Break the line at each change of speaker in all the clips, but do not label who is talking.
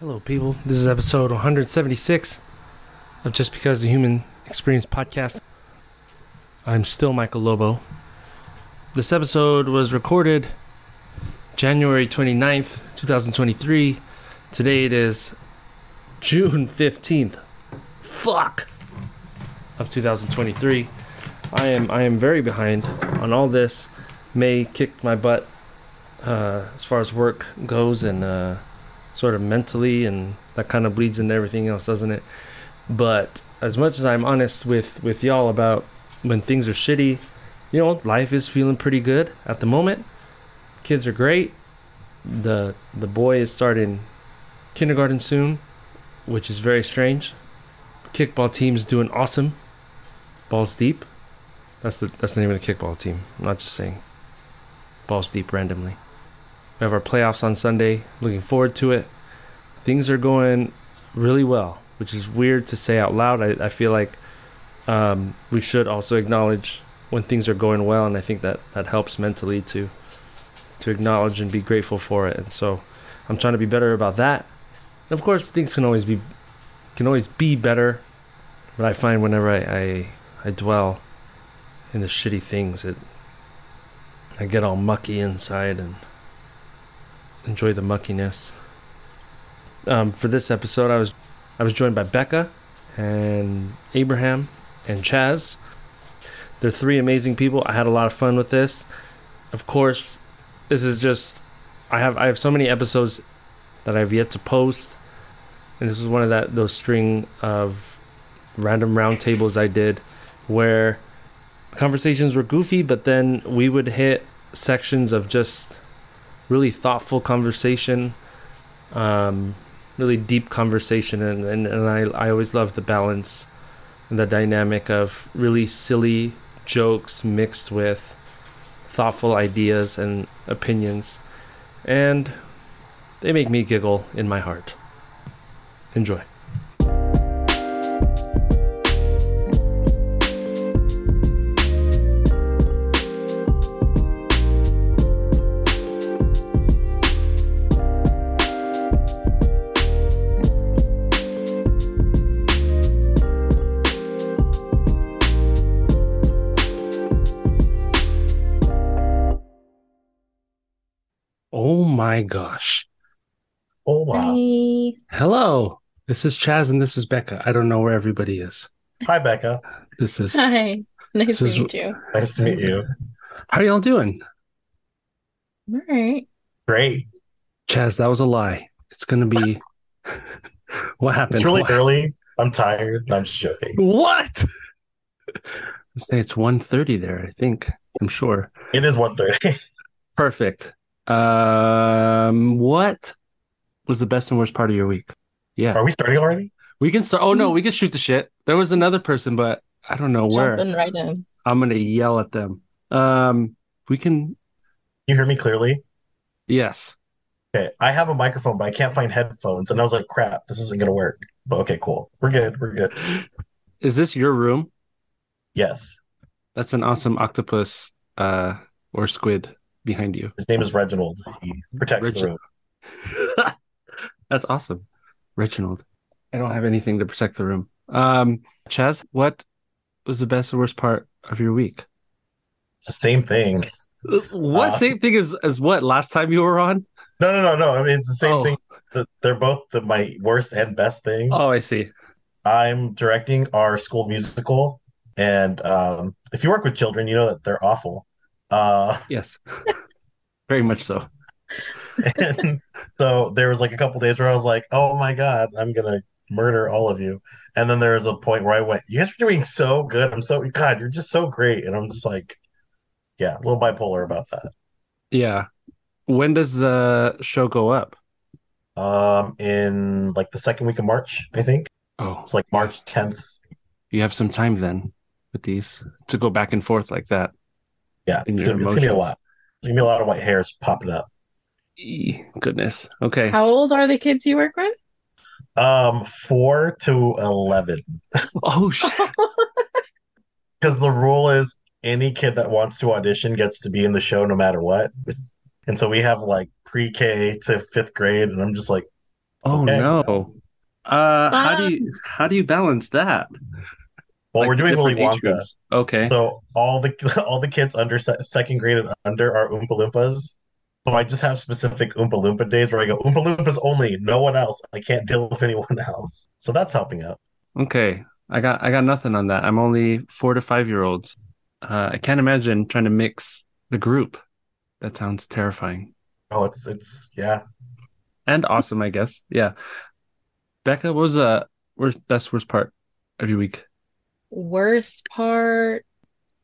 Hello, people. This is episode 176 of Just Because the Human Experience podcast. I'm still Michael Lobo. This episode was recorded January 29th, 2023. Today it is June 15th. Fuck! Of 2023. I am I am very behind on all this. May kicked my butt uh, as far as work goes and uh, sort of mentally, and that kind of bleeds into everything else, doesn't it? But as much as I'm honest with with y'all about when things are shitty, you know, life is feeling pretty good at the moment. Kids are great. the The boy is starting kindergarten soon, which is very strange. Kickball team's doing awesome. Balls deep. That's the that's the name of the kickball team. I'm not just saying. Balls deep randomly. We have our playoffs on Sunday. Looking forward to it. Things are going really well, which is weird to say out loud. I, I feel like um, we should also acknowledge when things are going well, and I think that that helps mentally to to acknowledge and be grateful for it. And so I'm trying to be better about that. And of course, things can always be can always be better, but I find whenever I I, I dwell in the shitty things, it I get all mucky inside and enjoy the muckiness. Um, for this episode, I was I was joined by Becca and Abraham and Chaz. They're three amazing people. I had a lot of fun with this. Of course, this is just I have I have so many episodes that I've yet to post, and this is one of that those string of random roundtables I did where conversations were goofy, but then we would hit sections of just really thoughtful conversation, um, really deep conversation, and, and, and I, I always love the balance and the dynamic of really silly jokes mixed with thoughtful ideas and opinions. And they make me giggle in my heart. Enjoy. My gosh.
Oh wow.
Hi.
Hello. This is Chaz and this is Becca. I don't know where everybody is.
Hi Becca.
This is
Hi. Nice to
is-
meet you.
Nice to meet you.
How are y'all doing?
All right.
Great.
Chaz, that was a lie. It's gonna be what happened?
It's really
what?
early. I'm tired. I'm just joking.
What? Let's say it's 1.30 there, I think. I'm sure.
It is 1.30.
Perfect. Um what was the best and worst part of your week? Yeah.
Are we starting already?
We can start oh no, we can shoot the shit. There was another person, but I don't know where.
Jumping right in.
I'm gonna yell at them. Um we can
You hear me clearly?
yes.
Okay. I have a microphone, but I can't find headphones. And I was like, crap, this isn't gonna work. But okay, cool. We're good. We're good.
Is this your room?
Yes.
That's an awesome octopus uh or squid behind you.
His name is Reginald. He protects the room.
That's awesome. Reginald. I don't have anything to protect the room. Um Chaz, what was the best and worst part of your week?
It's the same thing.
What
Uh,
same thing as as what last time you were on?
No, no, no, no. I mean, it's the same
Oh.
thing. They're both the, my worst and best thing.
Oh, I see.
I'm directing our school musical, and um, if you work with children, you know that they're awful. Uh,
Yes. Very much so.
and so there was like a couple days where I was like, "Oh my God, I'm gonna murder all of you." And then there was a point where I went, "You guys are doing so good. I'm so God, you're just so great." And I'm just like, yeah, a little bipolar about that.
Yeah. When does the show go up?
Um, in like the second week of March, I think
Oh,
it's like March 10th.
you have some time then with these to go back and forth like that.
Yeah, it's gonna, it's gonna be a lot. There's gonna be a lot of white hairs popping up.
Goodness. Okay.
How old are the kids you work with?
Um, four to eleven.
Oh shit.
Because the rule is any kid that wants to audition gets to be in the show no matter what. And so we have like pre-K to fifth grade, and I'm just like,
Oh
Okay.
no. Uh, how do you how do you balance that?
Well,
Like
we're doing Willy Wonka.
groups. Okay.
So all the all the kids under se- second grade and under are Oompa Loompas. So I just have specific Oompa Loompa days where I go Oompa Loompas only, no one else. I can't deal with anyone else. So that's helping out.
Okay. I got I got nothing on that. I'm only four to five year olds. Uh, I can't imagine trying to mix the group. That sounds terrifying.
Oh, it's it's yeah.
And awesome, I guess. Yeah. Becca, what was uh worst best worst part of your week?
Worst part,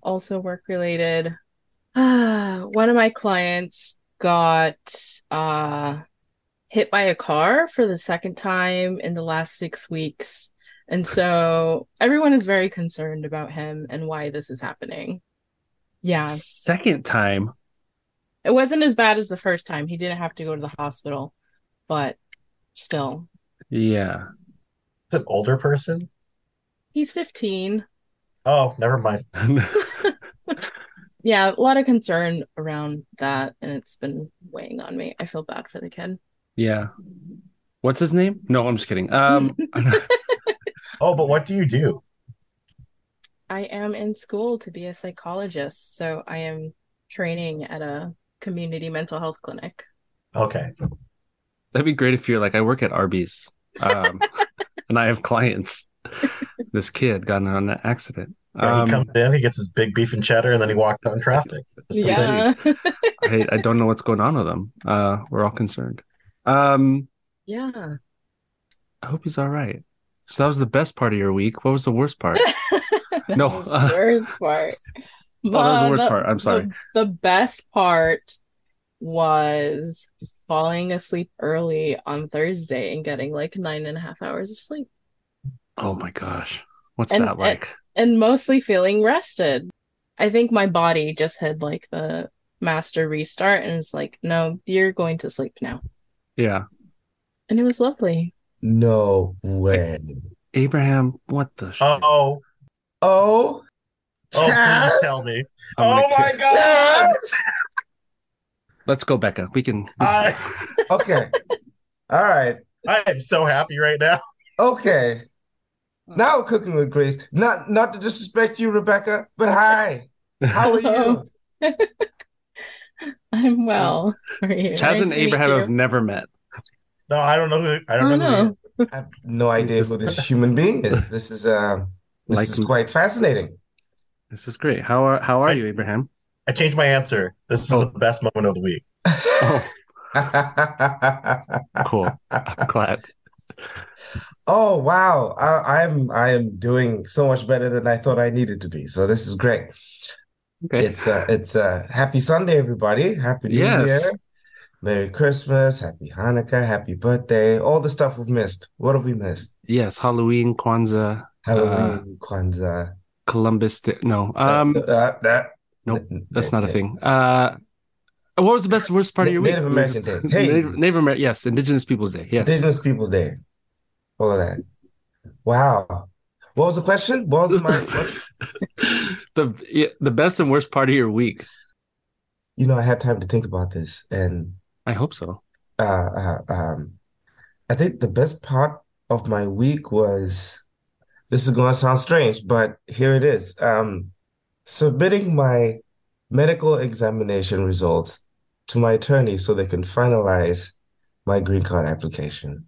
also work related. One of my clients got uh hit by a car for the second time in the last six weeks. And so everyone is very concerned about him and why this is happening. Yeah.
Second time.
It wasn't as bad as the first time. He didn't have to go to the hospital, but still.
Yeah.
An older person?
He's 15.
Oh, never mind.
Yeah, a lot of concern around that, and it's been weighing on me. I feel bad for the kid.
Yeah. What's his name? No, I'm just kidding. Um,
Oh, but what do you do?
I am in school to be a psychologist, so I am training at a community mental health clinic.
Okay.
that'd be great if you're like, I work at Arby's, um, and I have clients. This kid got in an accident.
Yeah,
Um,
he comes in, he gets his big beef and cheddar, and then he walks out in traffic.
Yeah.
I, I don't know what's going on with him. Uh, we're all concerned. Um,
Yeah.
I hope he's all right. So that was the best part of your week. What was the worst part? No, uh,
the worst part.
Oh, that was the worst part. I'm sorry.
The, the best part was falling asleep early on Thursday and getting like nine and a half hours of sleep.
Oh my gosh. What's
And-
that like?
and mostly feeling rested. I think my body just had like the master restart and it's like, no, you're going to sleep now.
Yeah.
And it was lovely.
No way.
Abraham, what the shit?
Oh,
Oh,
oh,
Chaz?
tell me.
I'm
Oh my
ki-
God.
Let's go, Becca. We can.
I,
Okay. All right.
I am so happy right now.
Okay. Now cooking with Grace. Not not to disrespect you, Rebecca, but hi. How are you?
I'm well. How are you?
Chaz
Nice
and Abraham have never met.
No, I don't know who. I
I
don't
don't
know.
Know.
is.
I have no idea who this human being is. This is uh this
Like-
is quite fascinating.
This is great. How are how are you, Abraham?
I changed my answer. This is
Oh.
the best moment of the week.
Oh, cool. I'm glad.
Oh wow. I, I'm I am doing so much better than I thought I needed to be. So this is great.
Okay.
It's uh it's uh happy Sunday, everybody. Happy New
Yes.
Year. Merry Christmas, happy Hanukkah, happy birthday, all the stuff we've missed. What have we missed?
Yes, Halloween, Kwanzaa,
Halloween, Kwanzaa.
Columbus Day. No, um,
uh, uh, that
nope, that's not a thing. Uh, what was the best worst part of your week?
Native
We
American
just-
Day. Hey.
Native, Native American. Yes, Indigenous Peoples Day. Yes.
Indigenous Peoples Day. All of that. Wow. What was the question? What was my
the the best and worst part of your week.
you know, I had time to think about this and
I hope so.
uh, uh um I think the best part of my week was this is going to sound strange, but here it is. Um submitting my medical examination results to my attorney so they can finalize my green card application.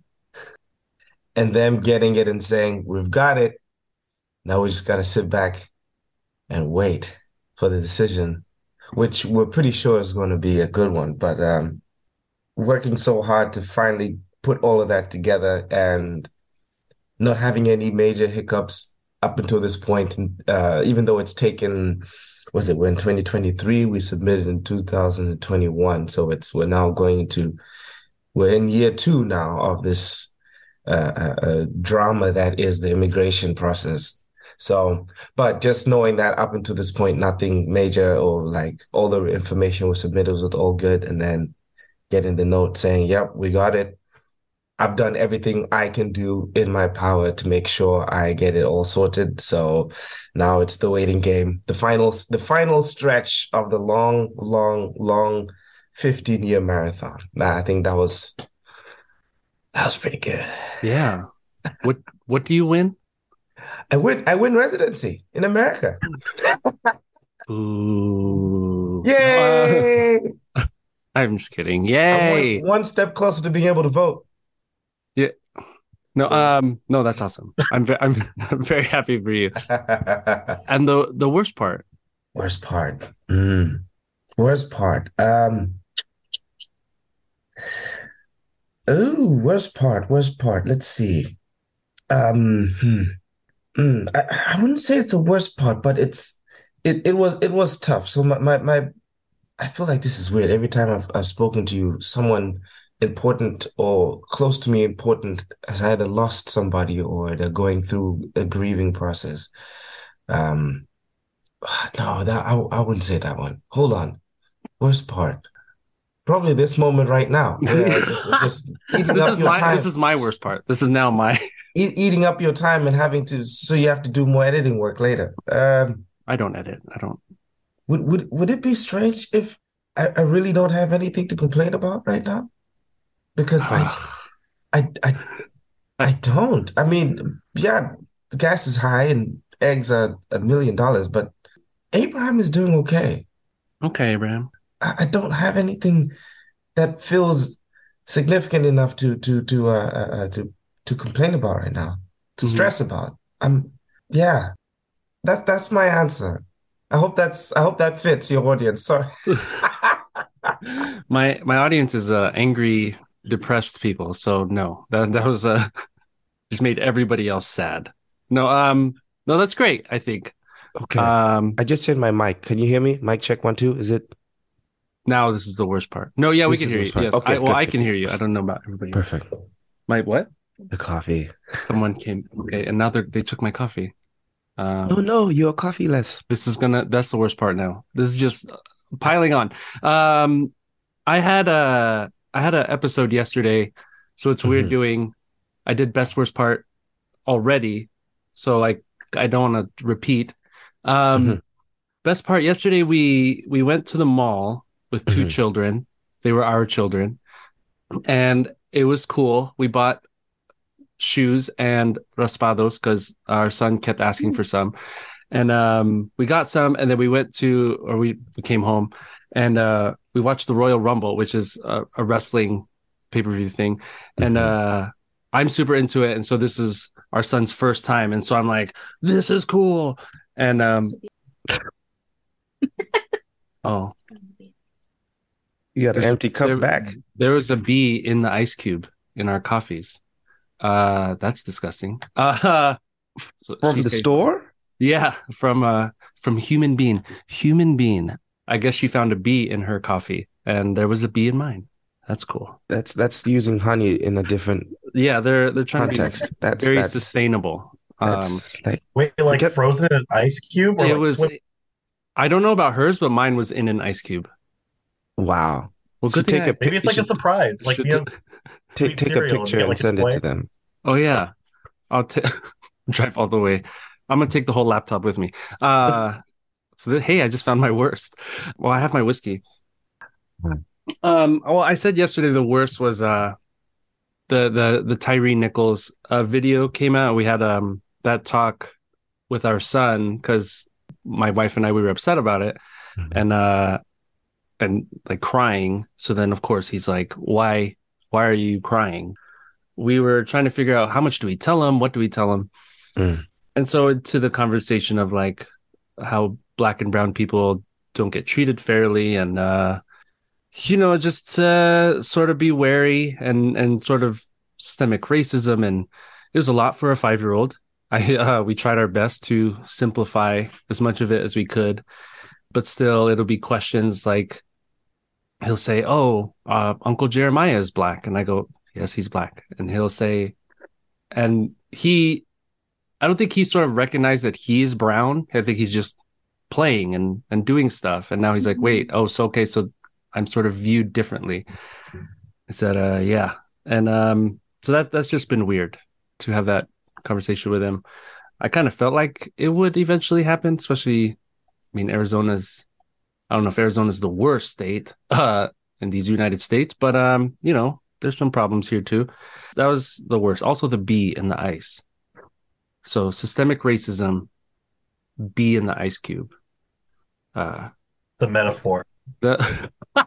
And them getting it and saying, We've got it. Now we just got to sit back and wait for the decision, which we're pretty sure is going to be a good one. But um, working so hard to finally put all of that together and not having any major hiccups up until this point, uh, even though it's taken, was it when 2023 we submitted in 2021, so it's we're now going into we're in year two now of this uh, uh, drama that is the immigration process. So, but just knowing that up until this point, nothing major or like all the information was submitted was all good, and then getting the note saying, "Yep, we got it." I've done everything I can do in my power to make sure I get it all sorted. So now it's the waiting game, the final, the final stretch of the long, long, long 15 year marathon. I think that was That was pretty good.
Yeah. What what do you win?
I win. I win residency in America.
Ooh.
Yay!
Uh, I'm just kidding. Yay.
one, one step closer to being able to vote. Yeah.
No, um, no, that's awesome. I'm ve- I'm I'm very happy for you. And the the worst part,
Worst part. Mm. Worst part. Um. Ooh, worst part. Worst part. Let's see. Um. Hmm. Mm, I, I wouldn't say it's the worst part, but it's it it was it was tough. So my my, my I feel like this is weird. Every time I've I've spoken to you, someone important or close to me important has either lost somebody or they're going through a grieving process. Um. No, that I, I wouldn't say that one. Hold on. Worst part. Probably this moment right now, where just just
this is my
time,
this is my worst part. This is now my
eat, eating up your time and having to, so you have to do more editing work later. Um,
I don't edit. I don't.
would would would it be strange if I, I really don't have anything to complain about right now? Because I I I I don't. I mean, yeah, the gas is high and eggs are a million dollars, but Abraham is doing okay.
okay, Abraham.
I, I don't have anything that feels significant enough to to to uh, uh uh, to to complain about right now, to
Mhm.
stress about. I'm yeah. That's that's my answer. I hope that's I hope that fits your audience. Sorry.
My my audience is uh angry, depressed people. So no, that that was uh just made everybody else sad. No, um, no, that's great. I think.
Okay.
Um,
I just turned my mic. Can you hear me? Mic check one two. Is it
now this is the worst part. No, yeah, we
This
can hear you.
part.
Yes,
Okay,
I, well, I can hear you. I don't know about everybody.
perfect?
My what?
The coffee.
Someone came. Okay, and now they they took my coffee. Um,
Oh no, you're coffeeless.
this is gonna that's the worst part now this is just piling on um i had a i had an episode yesterday so it's weird
Mhm.
doing i did best worst part already so like i don't want to repeat um
Mhm.
best part yesterday we we went to the mall with 2
Mhm.
children. They were our children. And it was cool. We bought shoes and raspados because our son kept asking for some. And um we got some and then we went to or we, came home and uh we watched the royal rumble which is a, a wrestling pay-per-view thing. And
Mhm.
uh i'm super into it. And so this is our son's first time. And so i'm like this is cool. And um oh
You got an
There's-
empty cup
there-
back.
there was a bee in the ice cube in our coffees uh that's disgusting uh so
From the
said-
store?
Yeah, from uh from human being. Human being. I guess she found a bee in her coffee and there was a bee in mine. That's cool.
That's that's using honey in a different
Yeah, they're they're trying
context.
to
That's
very
that's
sustainable. Um
that's like
Wait, like
Forget-
frozen in an ice cube, or
it
like
was
swim-
I don't know about hers, but mine was in an ice cube.
Wow.
Well,
Should
good thing
take a
I-
maybe it's
you
like a surprise. Like you know,
Take take a
cereal and
picture
get,
and
like, a
send it to them.
Oh yeah. I'll t- drive all the way. I'm gonna take the whole laptop with me. Uh so that, hey, I just found my worst. Well, I have my whiskey.
Hmm.
Um well, I said yesterday the worst was uh the the the Tyre Nichols uh video came out. We had um that talk with our son because my wife and I we were upset about it
Mhm.
and uh and like crying. So then of course he's like, Why why are you crying? We were trying to figure out how much do we tell him, what do we tell him?
Mm.
And so to the conversation of like how black and brown people don't get treated fairly and uh you know just uh sort of be wary and and sort of systemic racism and it was a lot for a 5-year-old. I uh we tried our best to simplify as much of it as we could but still it'll be questions like he'll say, "Oh, uh, Uncle Jeremiah is black," and I go, "Yes, he's black," and he'll say, and he, I don't think he sort of recognized that he is brown. I think he's just playing and and doing stuff, and now he's like, "Wait, oh, so okay, so I'm sort of viewed differently." I said, "Uh, yeah," and um, so that that's just been weird to have that conversation with him. I kind of felt like it would eventually happen, especially, I mean, Arizona's I don't know if Arizona's the worst state uh, in these United States, but um, you know, there's some problems here too. That was the worst. Also, the B in the ice. So systemic racism, B in the ice cube. Uh,
The metaphor.
the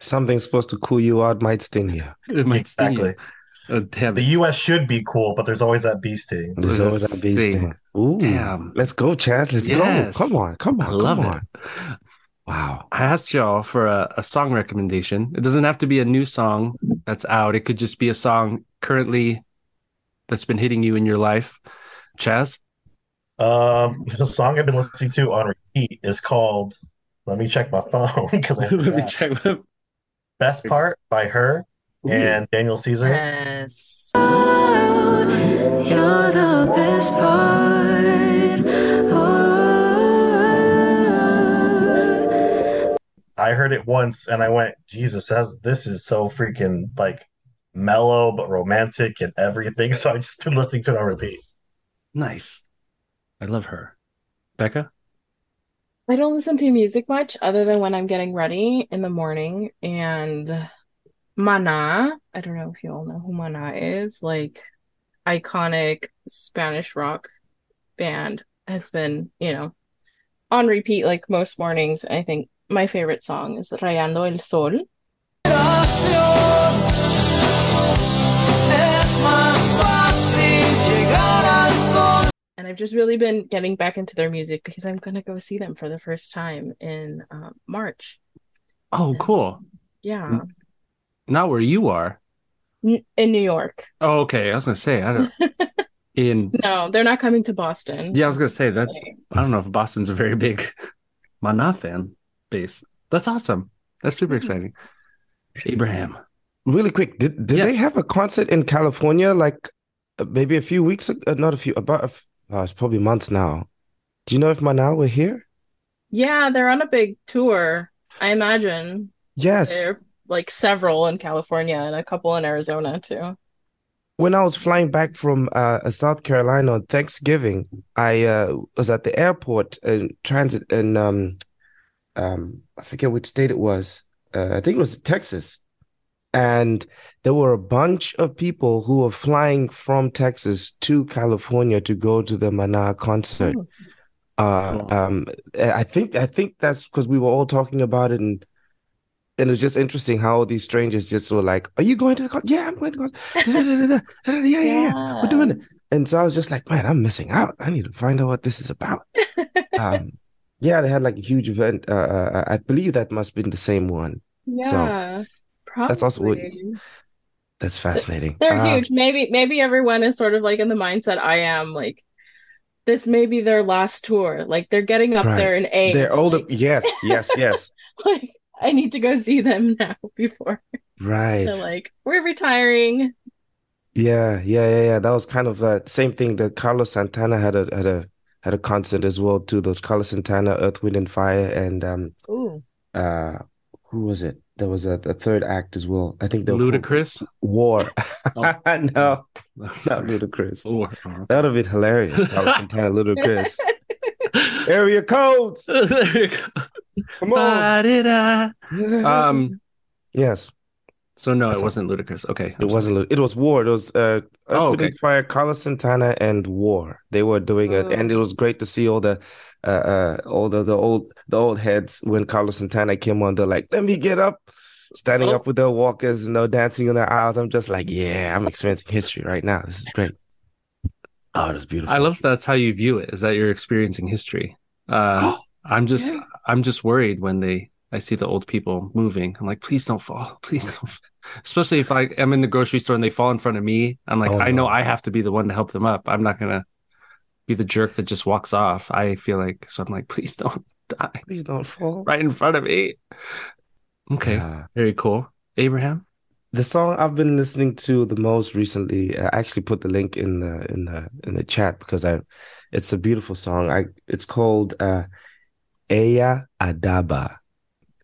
Something supposed to cool you out might sting you.
it might sting you.
Exactly.
Oh, damn
The
it.
U.S. should be cool, but there's always that bee sting.
There's always that bee
Sting.
sting. Ooh,
Damn.
let's go, Chaz. Let's
Yes.
go. Come on, come on,
I love
come
it.
On. Wow.
I asked y'all for a, a song recommendation. It doesn't have to be a new song that's out. It could just be a song currently that's been hitting you in your life. Chaz?
Um, the song I've been listening to on repeat is called. Let me check my phone because I
Let me
check
check.
Best Part by H.E.R. and Daniel Caesar.
Yes.
You're
I heard it once and I went, Jesus, that's, this is so freaking like mellow but romantic and everything. So I've just been listening to it on repeat.
Nice. I love her. Becca?
I don't listen to music much other than when I'm getting ready in the morning. And Mana, I don't know if you all know who Mana is, like iconic Spanish rock band, has been, you know, on repeat like most mornings. I think my favorite song is Rayando el Sol. And I've just really been getting back into their music because I'm gonna go see them for the first time in um, March.
Oh, cool.
Yeah,
Not where you are.
N- in New York.
Oh, okay. I was gonna say I don't in
No, they're not coming to Boston.
yeah, I was gonna say that I don't know if Boston's a very big Mana fan base. That's awesome. That's super exciting. Abraham.
Really quick, did did they have a concert in California like uh, maybe a few weeks ago? Uh, not a few, about a f- uh, it's probably months now. Do you know if Mana were here?
Yeah, they're on a big tour. I imagine
Yes.
there are like several in California and a couple in Arizona too.
When I was flying back from uh, South Carolina on Thanksgiving, I uh, was at the airport in transit in um, um, I forget which state it was. Uh, I think it was Texas. And there were a bunch of people who were flying from Texas to California to go to the Mana concert.
Oh.
Uh, um, I think I think that's because we were all talking about it, and and it was just interesting how all these strangers just were like, "Are you going to the con? Yeah, I'm going to da, da. Yeah, yeah, yeah, We're doing it." And so I was just like, "Man, I'm missing out. I need to find out what this is about." Um, yeah, they had like a huge event. Uh, uh, I believe that must have been the same one.
Yeah, probably.
that's also what- That's fascinating.
They're
Uh,
huge. Maybe maybe everyone is sort of like in the mindset I am, like this may be their last tour. Like they're getting up
Right.
there in age.
They're older.
Like,
Yes, yes, yes.
like I need to go see them now before
Right.
they're like, we're retiring.
Yeah, yeah, yeah, yeah. That was kind of uh, same thing. that Carlos Santana had a had a had a concert as well too. Those Carlos Santana, Earth, Wind and Fire, and um
Ooh.
uh who was it? There was a, a third act as well. I think they were called
Ludacris.
War.
Oh.
No, not Ludacris.
Or,
That would have been hilarious. Carlos Santana, Ludacris. Area codes.
there you go.
Come on.
Um.
Yes,
So no,
That's
it wasn't Ludacris. Okay,
it wasn't. Lu- It was War. It was uh,
Oh, okay.
Fire, Carlos Santana, and War. They were doing it, and it was great to see all the, uh, uh, all the the old the old heads when Carlos Santana came on. They're like, "Let me get up," standing
Oh.
up with their walkers and they're dancing in the aisles. I'm just like, "Yeah, I'm experiencing history right now. This is great." Oh, it was beautiful.
I love that's how you view it. Is that you're experiencing history? Uh, I'm just
yeah.
I'm just worried when they I see the old people moving. I'm like, please don't fall, please don't. fall." Especially if I am in the grocery store and they fall in front of me. I'm like,
Oh,
I know
no.
I have to be the one to help them up. I'm not gonna be the jerk that just walks off. I feel like so. I'm like, please don't die
Please don't fall.
right in front of me. Okay,
Yeah.
very cool. Abraham.
The song I've been listening to the most recently, I actually put the link in the in the in the chat because I it's a beautiful song. I it's called uh Eya Adaba.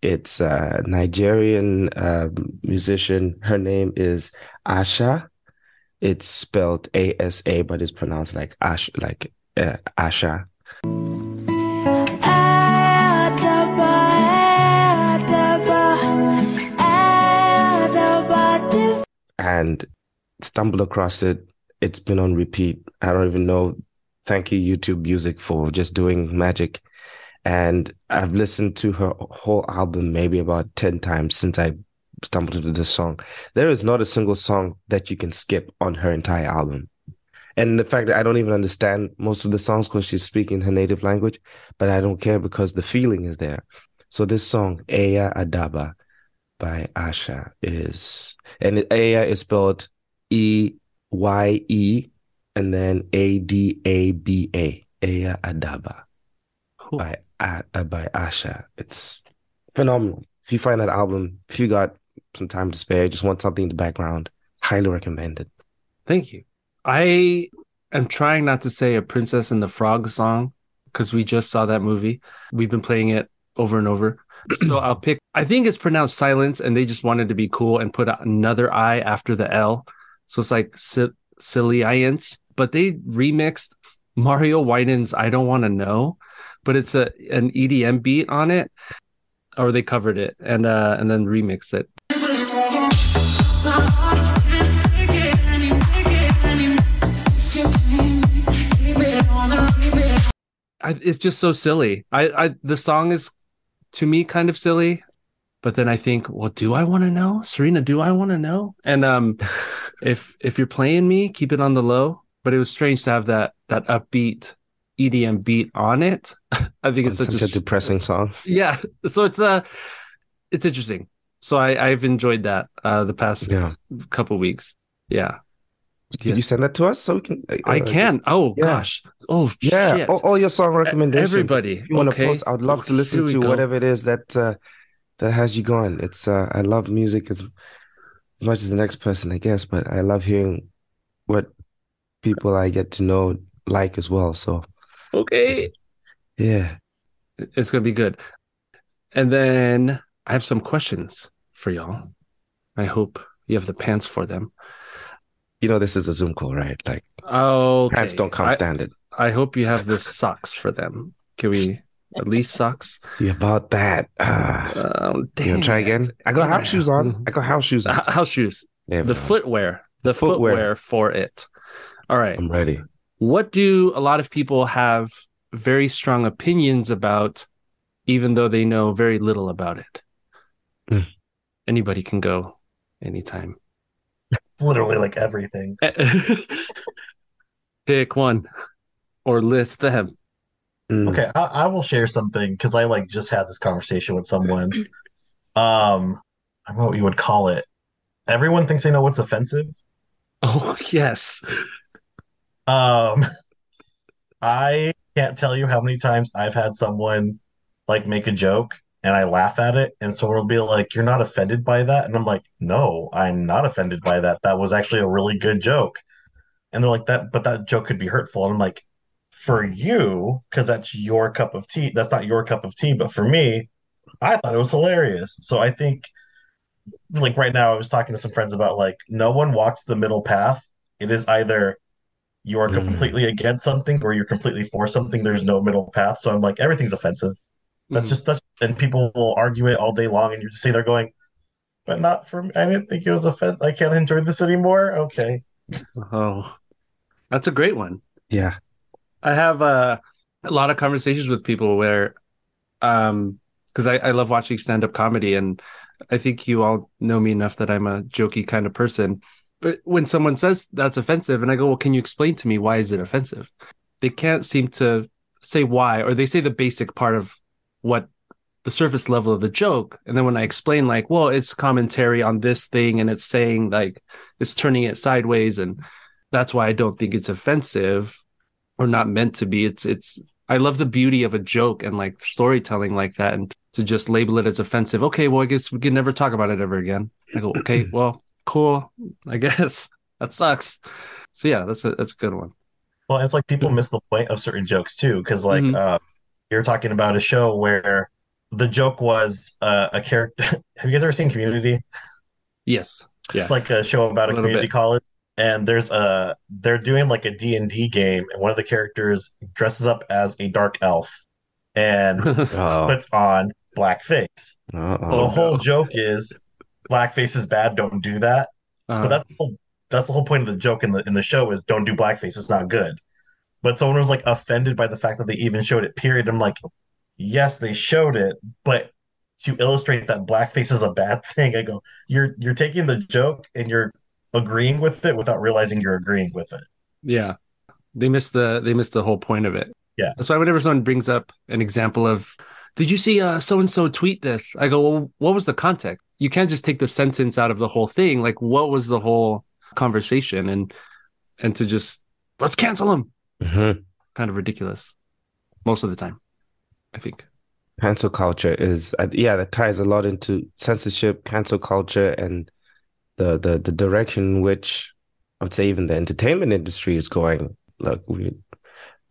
It's a Nigerian uh, musician. Her name is Asha. It's spelled A-S-A, but it's pronounced like Ash like uh, Asha. And stumbled across it. It's been on repeat. I don't even know. Thank you, YouTube Music, for just doing magic. And I've listened to her whole album maybe about 10 times since I stumbled into this song. There is not a single song that you can skip on her entire album. And the fact that I don't even understand most of the songs because she's speaking her native language, but I don't care because the feeling is there. So this song, Eya Adaba by Asha is, and Eya is spelled E Y E and then A D A B A, Eya Adaba
Cool.
by uh, by Asha. It's phenomenal. If you find that album, if you got some time to spare, just want something in the background, highly recommend it.
Thank you. I am trying not to say a Princess and the Frog song because we just saw that movie. We've been playing it over and over. So I'll pick, I think it's pronounced silence and they just wanted to be cool and put another I after the L. So it's like si- Silliance, but they remixed Mario Winans I Don't Want to Know, but it's a an EDM beat on it. Or they covered it and uh and then remixed it. I, it's just so silly. I, I the song is to me kind of silly, but then I think, well, do I want to know, Serena? Do I want to know? And um, if if you're playing me, keep it on the low. But it was strange to have that that upbeat EDM beat on it. I think it's such,
such a depressing song.
yeah. So it's uh it's interesting. So I I've enjoyed that uh the past
Yeah.
couple weeks. Yeah,
Could you send that to us so we can? uh,
I
uh,
can. Oh
yeah.
gosh. Oh
Yeah,
shit.
all, all your song recommendations.
Everybody.
If you want
okay.
to post, I would love to listen to
go.
whatever it is that uh, that has you going. It's uh, I love music as as much as the next person, I guess, but I love hearing what people I get to know like as well. So
Okay.
yeah,
It's gonna be good. And then I have some questions for y'all. I hope you have the pants for them.
you know this is a Zoom call, right? Like
Oh,
pants don't come
I,
standard.
I hope you have the socks for them. Can we at least socks?
See about that. Uh,
Oh,
you
dang
wanna try again? I got house shoes on. I got house shoes on.
House shoes. The footwear. The footwear.
Footwear.
for it. All right.
I'm ready.
What do a lot of people have very strong opinions about, even though they know very little about it?
Hmm.
Anybody can go anytime.
Literally like everything.
Pick one or list them.
Mm.
Okay, I, I will share something because I like just had this conversation with someone. Um, I don't know what you would call it. Everyone thinks they know what's offensive.
Oh, yes.
Um, I can't tell you how many times I've had someone like make a joke and I laugh at it, and someone will be like, "You're not offended by that?" And I'm like, "No, I'm not offended by that. That was actually a really good joke." And they're like, "That, but that joke could be hurtful." And I'm like, "For you, because that's your cup of tea. That's not your cup of tea, but for me, I thought it was hilarious." So I think, like right now, I was talking to some friends about like no one walks the middle path. It is either you are
Mm.
completely against something or you're completely for something. There's no middle path. So I'm like, everything's offensive. That's
Mhm.
just that's and people will argue it all day long, and you just say they're going, but not for me. I didn't think it was offensive. I can't enjoy this anymore. Okay.
Oh, that's a great one.
Yeah.
I have uh, a lot of conversations with people where, um, because I, I love watching stand up comedy, and I think you all know me enough that I'm a jokey kind of person. But when someone says that's offensive, and I go, "Well, can you explain to me why is it offensive?" They can't seem to say why, or they say the basic part of what the surface level of the joke, and then when I explain, like, "Well, it's commentary on this thing, and it's saying like it's turning it sideways," and that's why I don't think it's offensive or not meant to be. It's it's I love the beauty of a joke and like storytelling like that and to just label it as offensive. Okay, well I guess we can never talk about it ever again. I go, okay, well, cool. I guess that sucks. So yeah, that's a that's a good one.
Well, it's like people miss the point of certain jokes too, because like
Mhm.
uh, you're talking about a show where the joke was uh, a character. Have you guys ever seen Community?
Yes. Yeah.
like a show about
A
a community
bit.
college and there's a they're doing like a D&D game and one of the characters dresses up as a dark elf and
Oh.
puts on blackface.
Uh-oh.
the
Oh,
whole joke is blackface is bad, don't do that.
Uh,
But that's the whole, that's the whole point of the joke in the in the show is don't do blackface. It's not good. But someone was like offended by the fact that they even showed it. Period. I'm like, yes, they showed it, but to illustrate that blackface is a bad thing, I go, you're you're taking the joke and you're agreeing with it without realizing you're agreeing with it.
Yeah. They missed the they missed the whole point of it.
Yeah.
That's why whenever someone brings up an example of did you see uh so and so tweet this? I go, well, what was the context? You can't just take the sentence out of the whole thing. Like what was the whole conversation and and to just let's cancel him.
Mhm.
Kind of ridiculous. Most of the time, I think.
Cancel culture is, uh, yeah, that ties a lot into censorship, cancel culture, and the the the direction in which I would say even the entertainment industry is going. Look, we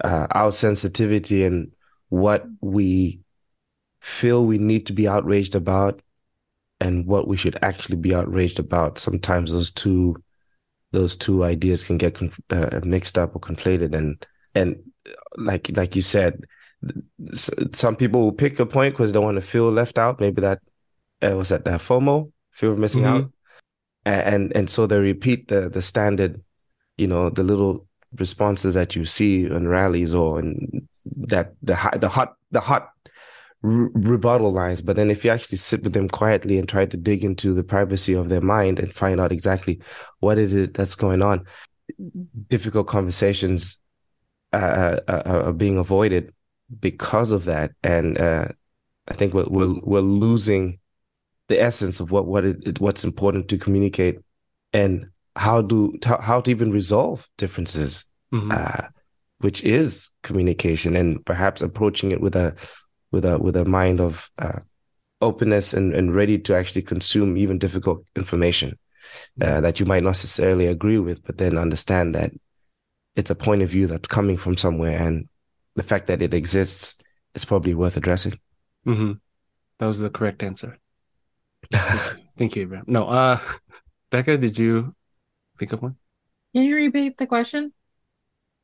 uh, our sensitivity and what we feel we need to be outraged about, and what we should actually be outraged about. Sometimes those two those two ideas can get conf- uh, mixed up or conflated, and and like like you said some people will pick a point because they want to feel left out. Maybe that uh, was that that FOMO, fear of missing
Mhm.
out, A- and and so they repeat the the standard, you know, the little responses that you see in rallies or in that the the hot the hot re- rebuttal lines. But then if you actually sit with them quietly and try to dig into the privacy of their mind and find out exactly what is it that's going on, difficult conversations uh, uh, are, are being avoided because of that, and uh, I think we're, we're we're losing the essence of what what it, what's important to communicate, and how do how to even resolve differences,
Mhm.
uh, which is communication, and perhaps approaching it with a with a with a mind of uh, openness and and ready to actually consume even difficult information uh, that you might not necessarily agree with, but then understand that it's a point of view that's coming from somewhere, and the fact that it exists is probably worth addressing.
Mhm. That was the correct answer. Thank you, Thank you Abraham. No, uh Becca, did you think of one?
Can you repeat the question?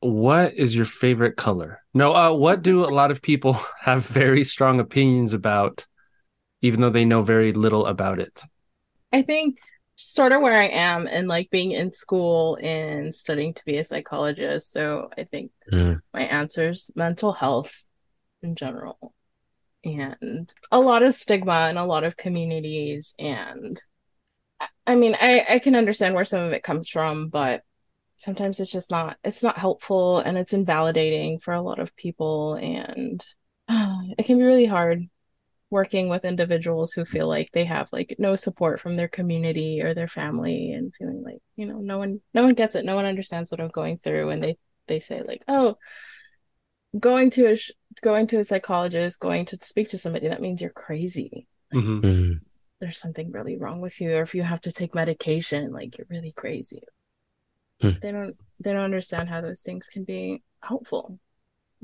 What is your favorite color? No, uh, what do a lot of people have very strong opinions about, even though they know very little about it?
I think sort of where I am and like being in school and studying to be a psychologist. So I think
Mm.
my answer is mental health in general. And a lot of stigma in a lot of communities. And I- I mean, I, I can understand where some of it comes from, but sometimes it's just not, it's not helpful and it's invalidating for a lot of people. And it can be really hard working with individuals who feel like they have like no support from their community or their family and feeling like you know no one no one gets it no one understands what i'm going through and they they say like oh going to a sh- going to a psychologist going to speak to somebody that means you're crazy
Mhm.
Mm.
there's something really wrong with you or if you have to take medication like you're really crazy
Hmm.
they don't they don't understand how those things can be helpful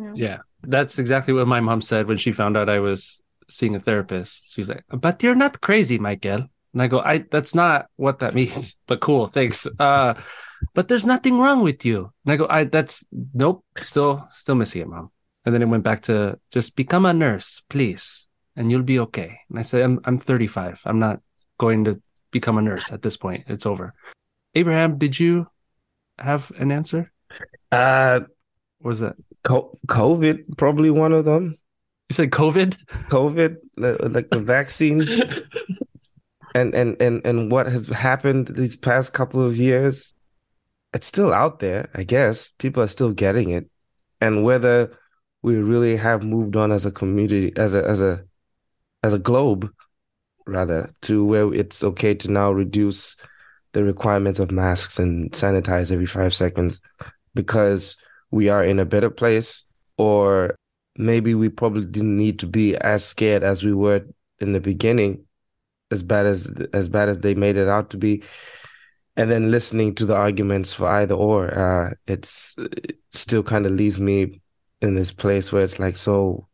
you know?
Yeah, that's exactly what my mom said when she found out I was seeing a therapist. She's like, "But you're not crazy, Michael." And I go, "I that's not what that means." But cool, thanks. Uh, but there's nothing wrong with you. And I go, "I that's nope, still still missing it, mom." And then it went back to just become a nurse, please, and you'll be okay. And I said, "I'm I'm 35. I'm not going to become a nurse at this point. It's over." Abraham, did you have an answer?
Uh,
What was that?
co- COVID probably one of them.
You said COVID?
COVID, like the vaccine, and and and and what has happened these past couple of years. It's still out there, I guess. People are still getting it, and whether we really have moved on as a community, as a as a as a globe, rather, to where it's okay to now reduce the requirements of masks and sanitize every five seconds because we are in a better place, or maybe we probably didn't need to be as scared as we were in the beginning, as bad as as bad as they made it out to be. And then listening to the arguments for either or, uh, it's it still kind of leaves me in this place where it's like, so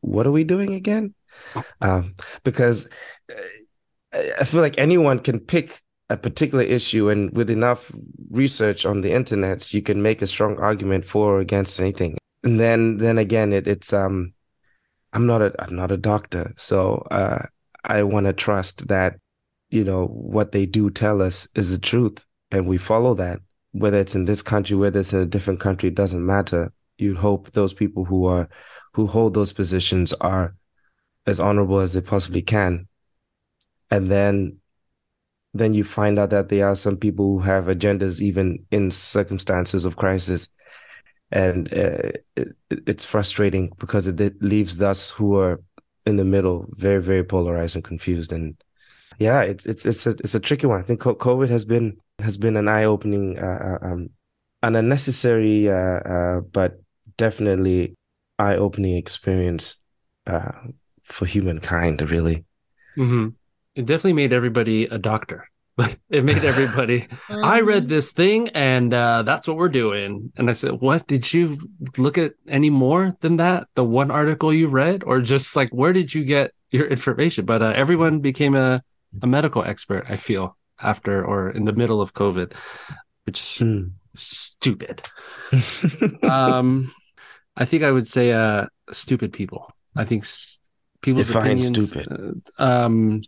what are we doing again? Um, because uh, I feel like anyone can pick a particular issue, and with enough research on the internet, you can make a strong argument for or against anything. And then, then again, it, it's um, I'm not a I'm not a doctor, so uh, I want to trust that you know, what they do tell us is the truth and we follow that, whether it's in this country, whether it's in a different country, doesn't matter. You'd hope those people who are who hold those positions are as honorable as they possibly can. And then then you find out that there are some people who have agendas even in circumstances of crisis. And uh, it, it's frustrating because it, leaves us who are in the middle very very polarized and confused. And yeah it's it's it's a it's a tricky one. I think covid has been has been an eye-opening uh, uh um, an unnecessary uh, uh, but definitely eye-opening experience uh, for humankind really.
Mm-hmm. It definitely made everybody a doctor. But it made everybody i read
Mhm.
this thing and uh, that's what we're doing. And i said what? Did you look at any more than that? The one article you read? Or just like where did you get your information? But uh, everyone became a, a medical expert i feel after or in the middle of covid which
Mm.
stupid. Um i think i would say uh stupid people. I think s- people's
Define
opinions
stupid.
uh, um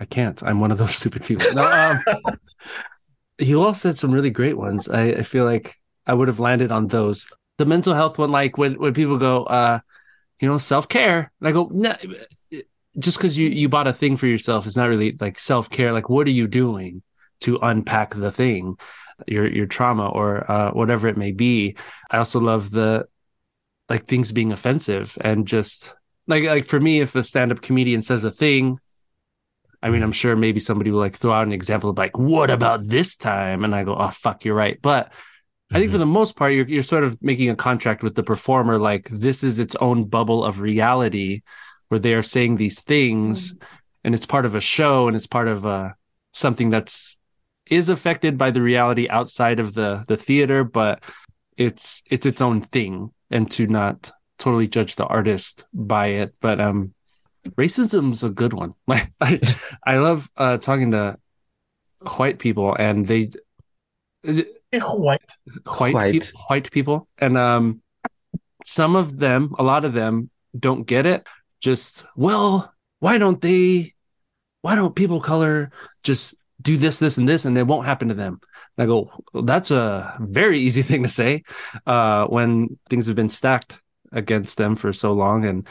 i can't. I'm one of those stupid people. No, um, you all said some really great ones. I, I feel like i would have landed on those. The mental health one like when when people go uh you know self-care. And i go no just because you you bought a thing for yourself is not really like self-care. Like what are you doing to unpack the thing your your trauma or uh, whatever it may be. I also love the like things being offensive and just like like for me, if a stand up comedian says a thing, I mean, I'm sure maybe somebody will like throw out an example of like, what about this time? And I go, oh fuck, you're right. But I think for the most part, you're you're sort of making a contract with the performer, like this is its own bubble of reality where they are saying these things and it's part of a show and it's part of uh something that's is affected by the reality outside of the the theater but it's it's its own thing and to not totally judge the artist by it but um racism's a good one. Like i i love uh talking to white people and they
White.
white
White.
peop- white people. And um some of them a lot of them don't get it. Just well why don't they why don't people of color just do this this and this and it won't happen to them? And i go well, that's a very easy thing to say uh when things have been stacked against them for so long. And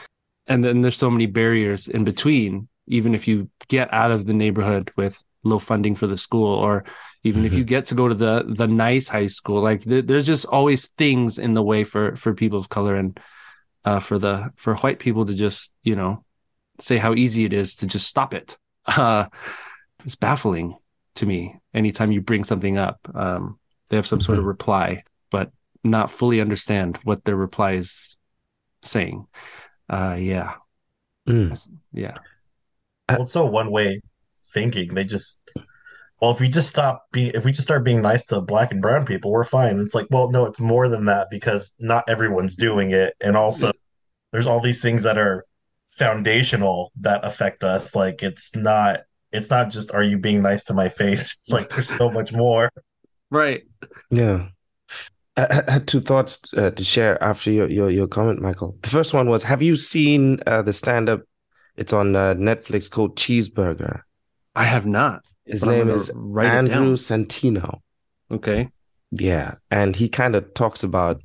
and then there's so many barriers in between even if you get out of the neighborhood with low funding for the school or even if you get to go to the the nice high school like th- there's just always things in the way for for people of color and uh for the for white people to just you know say how easy it is to just stop it. Uh it's baffling to me anytime you bring something up. Um they have some sort of reply but not fully understand what their reply is saying uh yeah
Mm.
yeah
Also, one way thinking. They just, well, if we just stop being, if we just start being nice to black and brown people, we're fine. It's like, well, no, it's more than that because not everyone's doing it. And also, there's all these things that are foundational that affect us. Like, it's not, it's not just, are you being nice to my face? It's like, there's so much more.
right
Yeah. I had two thoughts uh, to share after your, your your comment, Michael. The first one was, have you seen uh, the stand-up? It's on uh, Netflix called Cheeseburger.
i have not
His name is Andrew. Santino.
okay
Yeah, and he kind of talks about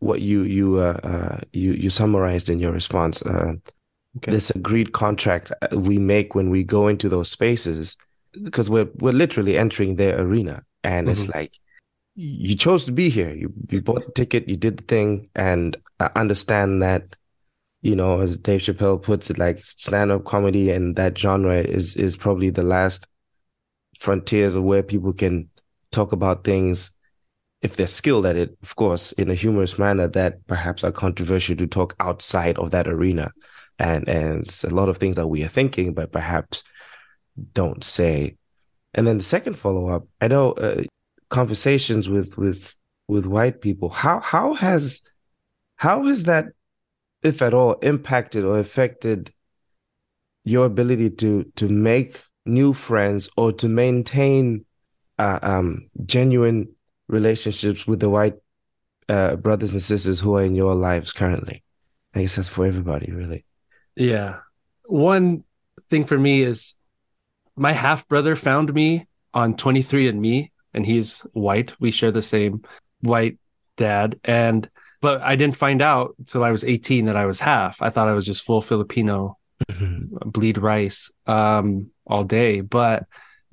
what you you uh, uh you you summarized in your response. Uh,
Okay.
This agreed contract we make when we go into those spaces, because we're we're literally entering their arena, and it's like you chose to be here. You you bought the ticket, you did the thing, and I understand that. You know, as Dave Chappelle puts it, like stand-up comedy and that genre is is probably the last frontiers of where people can talk about things if they're skilled at it, of course, in a humorous manner that perhaps are controversial to talk outside of that arena. And and it's a lot of things that we are thinking, but perhaps don't say. And then the second follow up, I know uh, conversations with with with white people. How how has how has that, if at all, impacted or affected your ability to to make new friends or to maintain uh, um, genuine relationships with the white uh, brothers and sisters who are in your lives currently? I guess that's for everybody, really.
Yeah. One thing for me is my half brother found me on 23andMe, and he's white. We share the same white dad, and but I didn't find out till I was 18 that I was half. I thought I was just full Filipino, bleed rice um, all day, but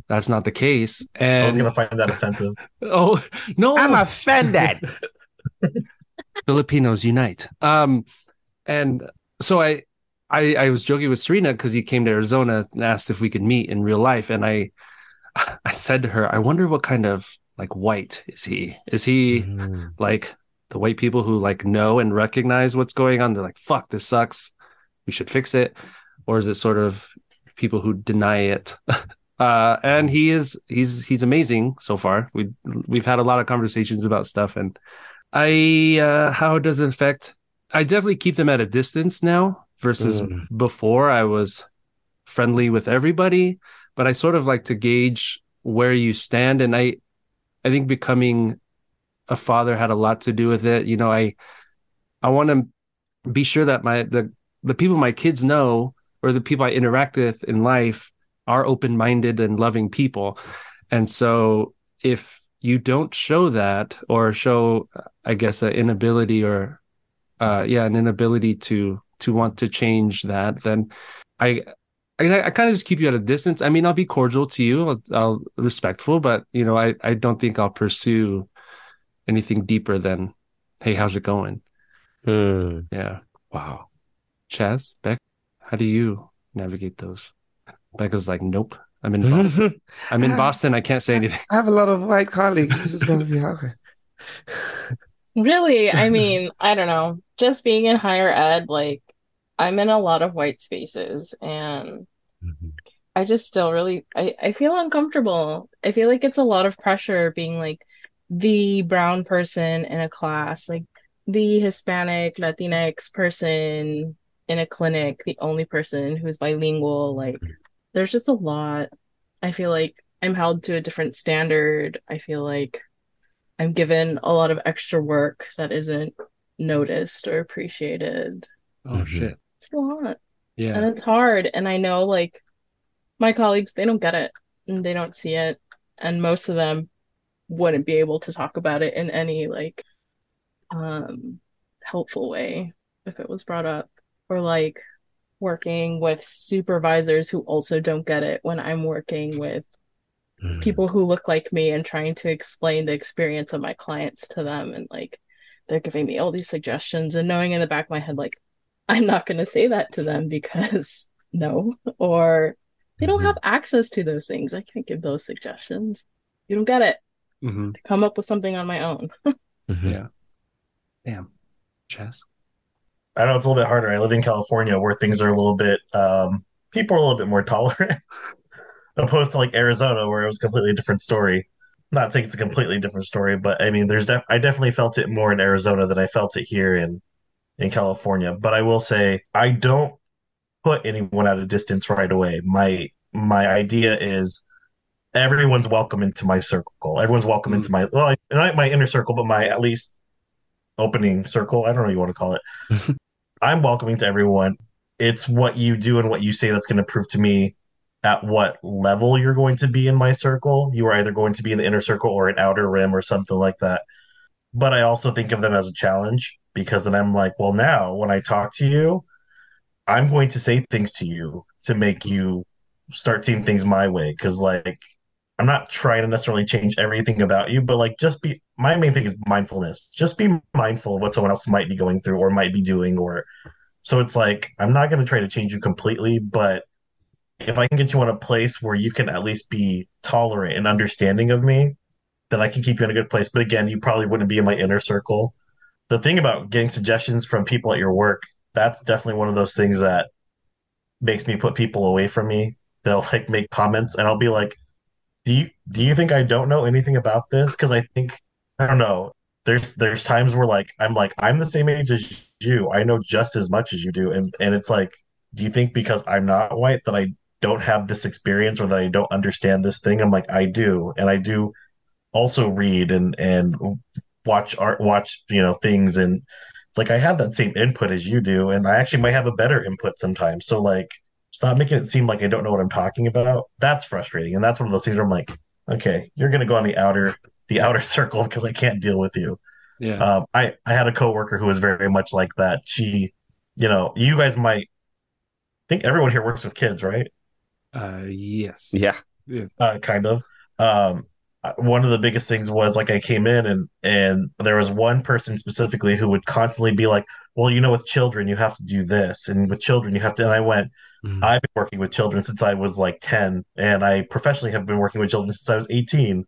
that's not the case.
And I was gonna find that offensive.
oh no,
I'm offended.
Filipinos unite. Um, and so I, I, I was joking with Serena because he came to Arizona and asked if we could meet in real life, and I, I said to her, I wonder what kind of like white is he? Is he
Mm.
like the white people who like know and recognize what's going on? They're like, "Fuck, this sucks. We should fix it," or is it sort of people who deny it? Uh, and he is he's he's amazing so far. We we've had a lot of conversations about stuff, and I uh, how does it affect? I definitely keep them at a distance now versus
Mm.
before. I was friendly with everybody, but I sort of like to gauge where you stand, and I I think becoming a father had a lot to do with it. You know, I I want to be sure that my the the people my kids know or the people I interact with in life are open-minded and loving people. And so if you don't show that or show I guess an inability or uh yeah, an inability to to want to change that, then I I, I kind of just keep you at a distance. I mean, I'll be cordial to you, I'll, I'll respectful, but you know, I I don't think I'll pursue anything deeper than, hey, how's it going?
Mm.
Yeah. Wow. Chaz, Beck, how do you navigate those? Beck Becca's like, nope. I'm in Boston. I'm in Boston. I can't say anything.
I have a lot of white colleagues. This is going to be hard.
Really, I mean, I don't know. Just being in higher ed, like I'm in a lot of white spaces and I just still really I, I feel uncomfortable. I feel like it's a lot of pressure being like the brown person in a class, like the Hispanic Latinx person in a clinic, the only person who's bilingual. Like there's just a lot. I feel like I'm held to a different standard. I feel like I'm given a lot of extra work that isn't noticed or appreciated.
Oh
Mhm.
shit.
It's a lot
Yeah.
and it's hard. And I know like my colleagues, they don't get it and they don't see it. And most of them wouldn't be able to talk about it in any like um helpful way if it was brought up. Or like working with supervisors who also don't get it when I'm working with
Mm.
people who look like me and trying to explain the experience of my clients to them and like they're giving me all these suggestions and knowing in the back of my head like I'm not going to say that to them because no or they don't
Mhm.
have access to those things. I can't give those suggestions. You don't get it.
hmm
Come up with something on my own.
Mhm.
Yeah. Damn. Chaz.
I know it's a little bit harder. I live in California where things are a little bit um people are a little bit more tolerant opposed to like Arizona where it was a completely different story. Not saying it's a completely different story, but I mean there's def- I definitely felt it more in Arizona than I felt it here in in California. But I will say I don't put anyone at a distance right away. My my idea is everyone's welcome into my circle. Everyone's welcome
Mm.
into my well, not my inner circle, but my at least opening circle. I don't know what you want to call it. I'm welcoming to everyone. It's what you do and what you say that's going to prove to me at what level you're going to be in my circle. You are either going to be in the inner circle or an outer rim or something like that. But I also think of them as a challenge because then I'm like, well, now when I talk to you, I'm going to say things to you to make you start seeing things my way. Because, like, I'm not trying to necessarily change everything about you, but like, just be my main thing is mindfulness. Just be mindful of what someone else might be going through or might be doing. Or so it's like, I'm not going to try to change you completely, but if I can get you in a place where you can at least be tolerant and understanding of me, then I can keep you in a good place. But again, you probably wouldn't be in my inner circle. The thing about getting suggestions from people at your work, that's definitely one of those things that makes me put people away from me. They'll like make comments and I'll be like, Do you do you think I don't know anything about this? Because I think I don't know. There's there's times where like I'm like, I'm the same age as you. I know just as much as you do. And and it's like, do you think because I'm not white that I don't have this experience or that I don't understand this thing? I'm like, I do. And I do also read and and watch art watch you know things and it's like I have that same input as you do and I actually might have a better input sometimes so like stop making it seem like I don't know what I'm talking about. That's frustrating. And that's one of those things where I'm like, okay, you're gonna go on the outer the outer circle because I can't deal with you.
Yeah.
Um, I I had a coworker who was very very much like that. She, you know, you guys might think everyone here works with kids, right?
Uh, yes.
Yeah.
uh, kind of. Um, one of the biggest things was like I came in and and there was one person specifically who would constantly be like, "Well, you know, with children you have to do this, and with children you have to." And I went,
Mhm.
"I've been working with children since I was like ten, and I professionally have been working with children since I was eighteen.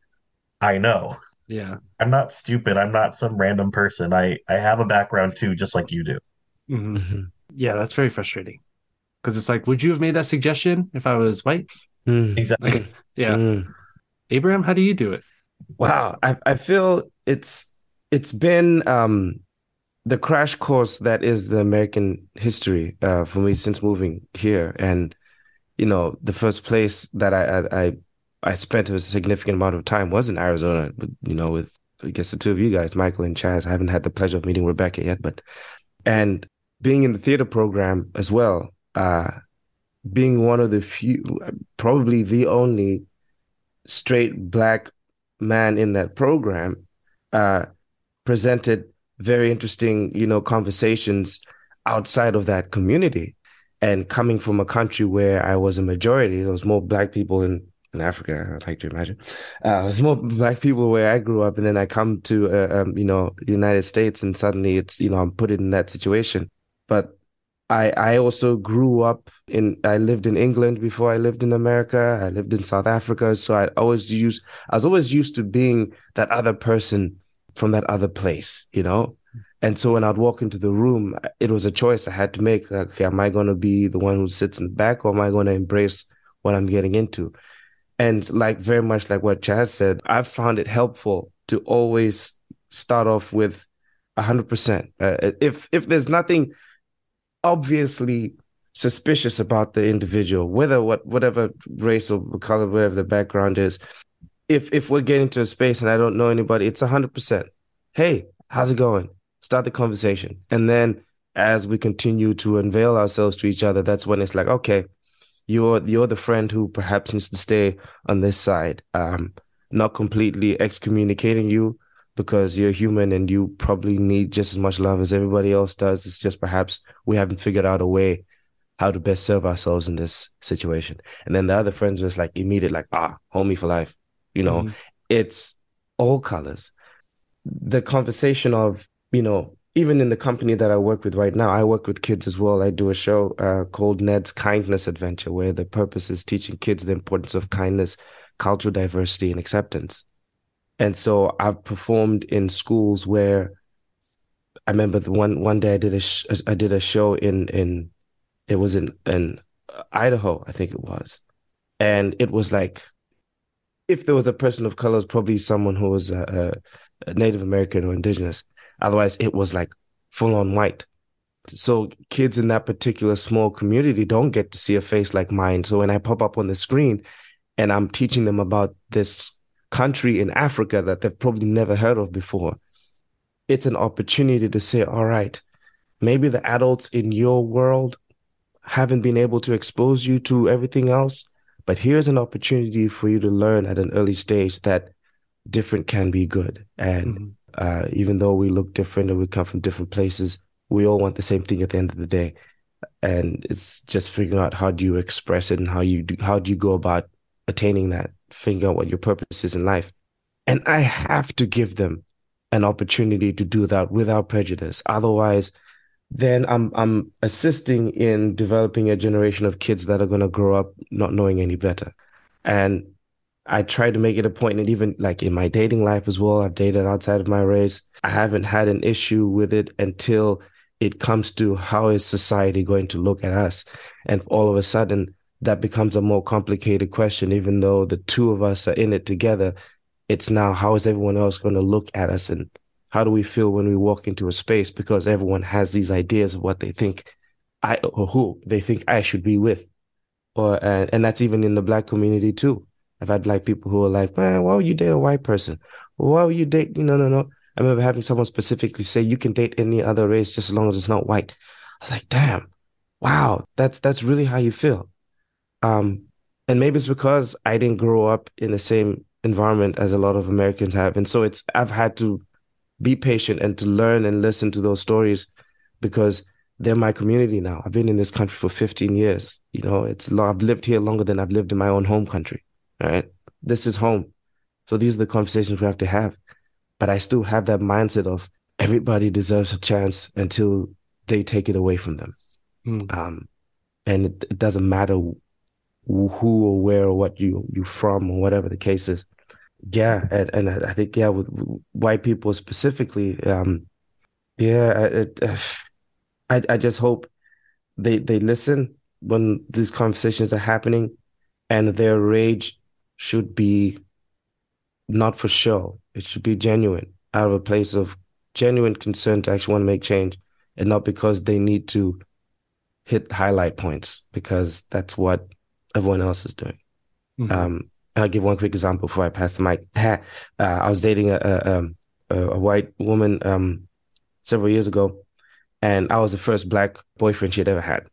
I know.
Yeah.
I'm not stupid. I'm not some random person. I I have a background too, just like you do.
Mhm.
Mhm.
Yeah, that's very frustrating. Because it's like, would you have made that suggestion if I was white?
Mm.
Exactly.
Like, yeah.
Mm.
Abraham, how do you do it?
Wow, I I feel it's it's been um the crash course that is the American history uh for me since moving here. And you know the first place that I I I, spent a significant amount of time was in Arizona you know with I guess the two of you guys Michael and Chaz. I haven't had the pleasure of meeting Rebecca yet but and being in the theater program as well uh being one of the few probably the only straight black man in that program uh, presented very interesting, you know, conversations outside of that community. And coming from a country where I was a majority, there was more black people in, in Africa, I'd like to imagine. Uh, there's more black people where I grew up, and then I come to, uh, um, you know, United States, and suddenly it's, you know, I'm put in that situation. But I I also grew up in I lived in England before I lived in America. I lived in South Africa, so I always used I was always used to being that other person from that other place, you know. And so when I'd walk into the room, it was a choice I had to make. Like, okay, am I going to be the one who sits in the back, or am I going to embrace what I'm getting into? And like very much like what Chaz said, I've found it helpful to always start off with hundred percent. Uh, if if there's nothing obviously suspicious about the individual, whether what whatever race or color, whatever the background is. If if we're getting to a space and I don't know anybody, it's hundred percent. Hey, how's it going? Start the conversation, and then as we continue to unveil ourselves to each other, that's when it's like, okay, you're you're the friend who perhaps needs to stay on this side. Um, not completely excommunicating you because you're human and you probably need just as much love as everybody else does. It's just perhaps we haven't figured out a way how to best serve ourselves in this situation. And then the other friends was like immediate, like, ah, homie for life. You know,
Mhm.
it's all colors. The conversation of, you know, even in the company that I work with right now, I work with kids as well. I do a show uh, called Ned's Kindness Adventure, where the purpose is teaching kids the importance of kindness, cultural diversity, and acceptance. And so I've performed in schools where I remember the one one day I did a sh- I did a show in in it was in in Idaho, I think it was, and it was like if there was a person of color, it was probably someone who was a, a Native American or indigenous. Otherwise, it was like full on white. So kids in that particular small community don't get to see a face like mine. So when I pop up on the screen and I'm teaching them about this country in Africa that they've probably never heard of before, it's an opportunity to say, all right, maybe the adults in your world haven't been able to expose you to everything else, but here's an opportunity for you to learn at an early stage that different can be good. And
Mhm.
uh, even though we look different and we come from different places, we all want the same thing at the end of the day. And it's just figuring out how do you express it and how you do, how do you go about attaining that, figuring out what your purpose is in life. And I have to give them an opportunity to do that without prejudice. Otherwise, then I'm I'm assisting in developing a generation of kids that are going to grow up not knowing any better. And I try to make it a point, and even like in my dating life as well, I've dated outside of my race. I haven't had an issue with it until it comes to how is society going to look at us, and all of a sudden that becomes a more complicated question. Even though the two of us are in it together, it's now how is everyone else going to look at us, and how do we feel when we walk into a space because everyone has these ideas of what they think I or who they think I should be with, or uh, and that's even in the black community too. I've had black people who are like, man, why would you date a white person? Why would you date? No, no, no. I remember having someone specifically say you can date any other race just as long as it's not white. I was like, damn, wow, that's that's really how you feel. Um, and maybe it's because I didn't grow up in the same environment as a lot of Americans have. And so it's, I've had to be patient and to learn and listen to those stories because they're my community now. I've been in this country for 15 years. You know, it's I've lived here longer than I've lived in my own home country. All right. This is home. So these are the conversations we have to have. But I still have that mindset of everybody deserves a chance until they take it away from them.
Mm.
Um, and it, it doesn't matter who or where or what you you from or whatever the case is. Yeah, and, and I think yeah, with, with white people specifically, um, yeah, it, I I just hope they they listen when these conversations are happening, and their rage should be not for show. It should be genuine, out of a place of genuine concern to actually want to make change, and not because they need to hit highlight points because that's what everyone else is doing.
Mhm.
Um, I'll give one quick example before I pass the mic. uh, I was dating a, a, um, a, a white woman um, several years ago, and I was the first black boyfriend she had ever had.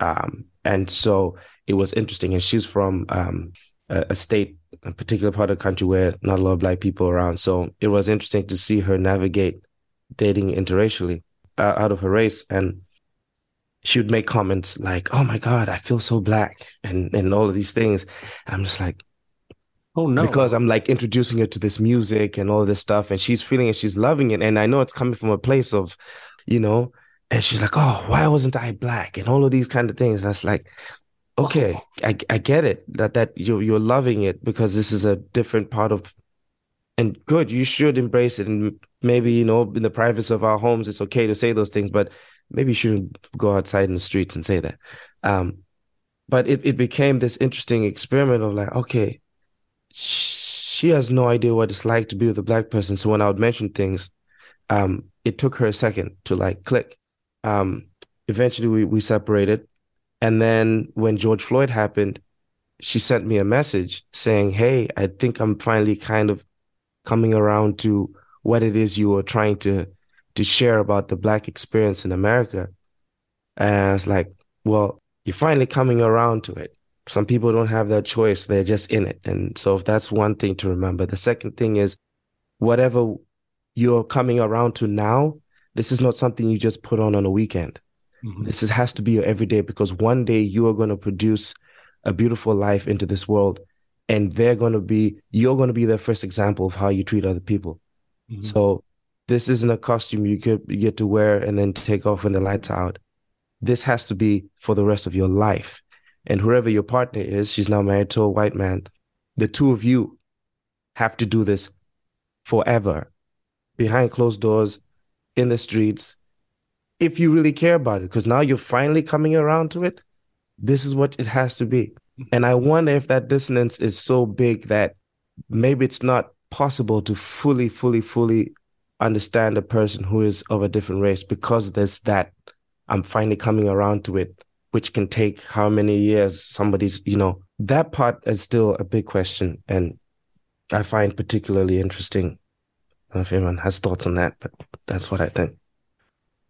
Um, and so it was interesting. And she's from um, a, a state, a particular part of the country where not a lot of black people around. So it was interesting to see her navigate dating interracially uh, out of her race. And she would make comments like, "Oh my God, I feel so black," and and all of these things. And I'm just like,
Oh no.
because I'm like introducing her to this music and all this stuff, and she's feeling it, she's loving it, and I know it's coming from a place of, you know, and she's like, "Oh, why wasn't I black?" and all of these kind of things. That's like, okay, I I get it that that you you're loving it because this is a different part of, and good, you should embrace it, and maybe you know in the privacy of our homes, it's okay to say those things, but maybe you shouldn't go outside in the streets and say that. Um, but it, it became this interesting experiment of like, okay, she has no idea what it's like to be with a black person. So when I would mention things, um, it took her a second to like click. Um, eventually we, we separated. And then when George Floyd happened, she sent me a message saying, Hey, I think I'm finally kind of coming around to what it is you are trying to to share about the black experience in America. And I was like, well, you're finally coming around to it. Some people don't have that choice. They're just in it. And so if that's one thing to remember. The second thing is whatever you're coming around to now, this is not something you just put on on a weekend.
Mhm.
This is, has to be your everyday because one day you are going to produce a beautiful life into this world and they're going to be, you're going to be their first example of how you treat other people.
Mhm.
So this isn't a costume you get you get to wear and then take off when the lights out. This has to be for the rest of your life. And whoever your partner is, she's now married to a white man. The two of you have to do this forever, behind closed doors, in the streets, if you really care about it. Because now you're finally coming around to it. This is what it has to be. And I wonder if that dissonance is so big that maybe it's not possible to fully, fully, fully understand a person who is of a different race because there's that I'm finally coming around to it, which can take how many years somebody's, you know, that part is still a big question. And I find particularly interesting. I don't know if anyone has thoughts on that, but that's what I think.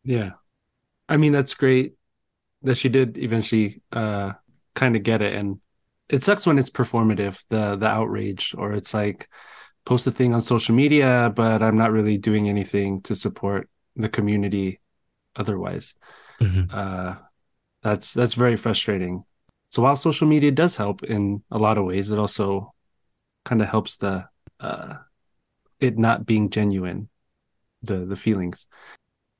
Yeah. I mean, that's great that she did eventually uh kind of get it and it sucks when it's performative, the the outrage or it's like post a thing on social media but I'm not really doing anything to support the community otherwise.
Mhm.
Uh that's that's very frustrating. So while social media does help in a lot of ways, it also kind of helps the uh it not being genuine, the the feelings.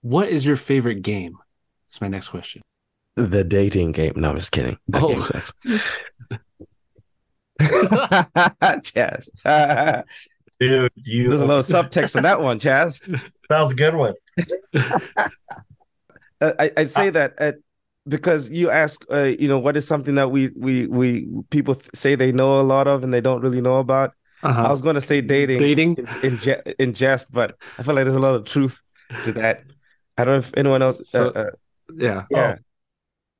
What is your favorite game? That's my next question.
The dating game. No, I'm just kidding. That
Oh.
game sucks. Chaz.
Dude, you
There's a little subtext on that one, Chaz.
that was a good one.
Uh, I, I say that uh, because you ask, uh, you know, what is something that we we we people th- say they know a lot of and they don't really know about. I
Uh-huh.
was going to say dating
Dating?
in in, je- in jest, but I feel like there's a lot of truth to that. I don't know if anyone else.
So-
uh, uh,
Yeah.
yeah,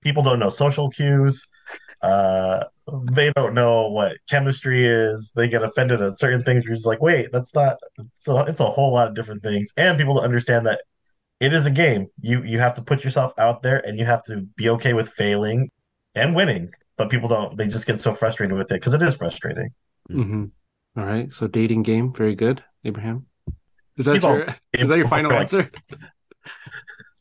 People don't know social cues. Uh, they don't know what chemistry is. They get offended at certain things. You're just like, wait, that's not. It's it's a whole lot of different things, and people to understand that it is a game. You you have to put yourself out there, and you have to be okay with failing and winning. but people don't. They just get so frustrated with it because it is frustrating.
hmm All right. So dating game, very good, Abraham. Is that
Keep on.
your is that your final
Like-
answer?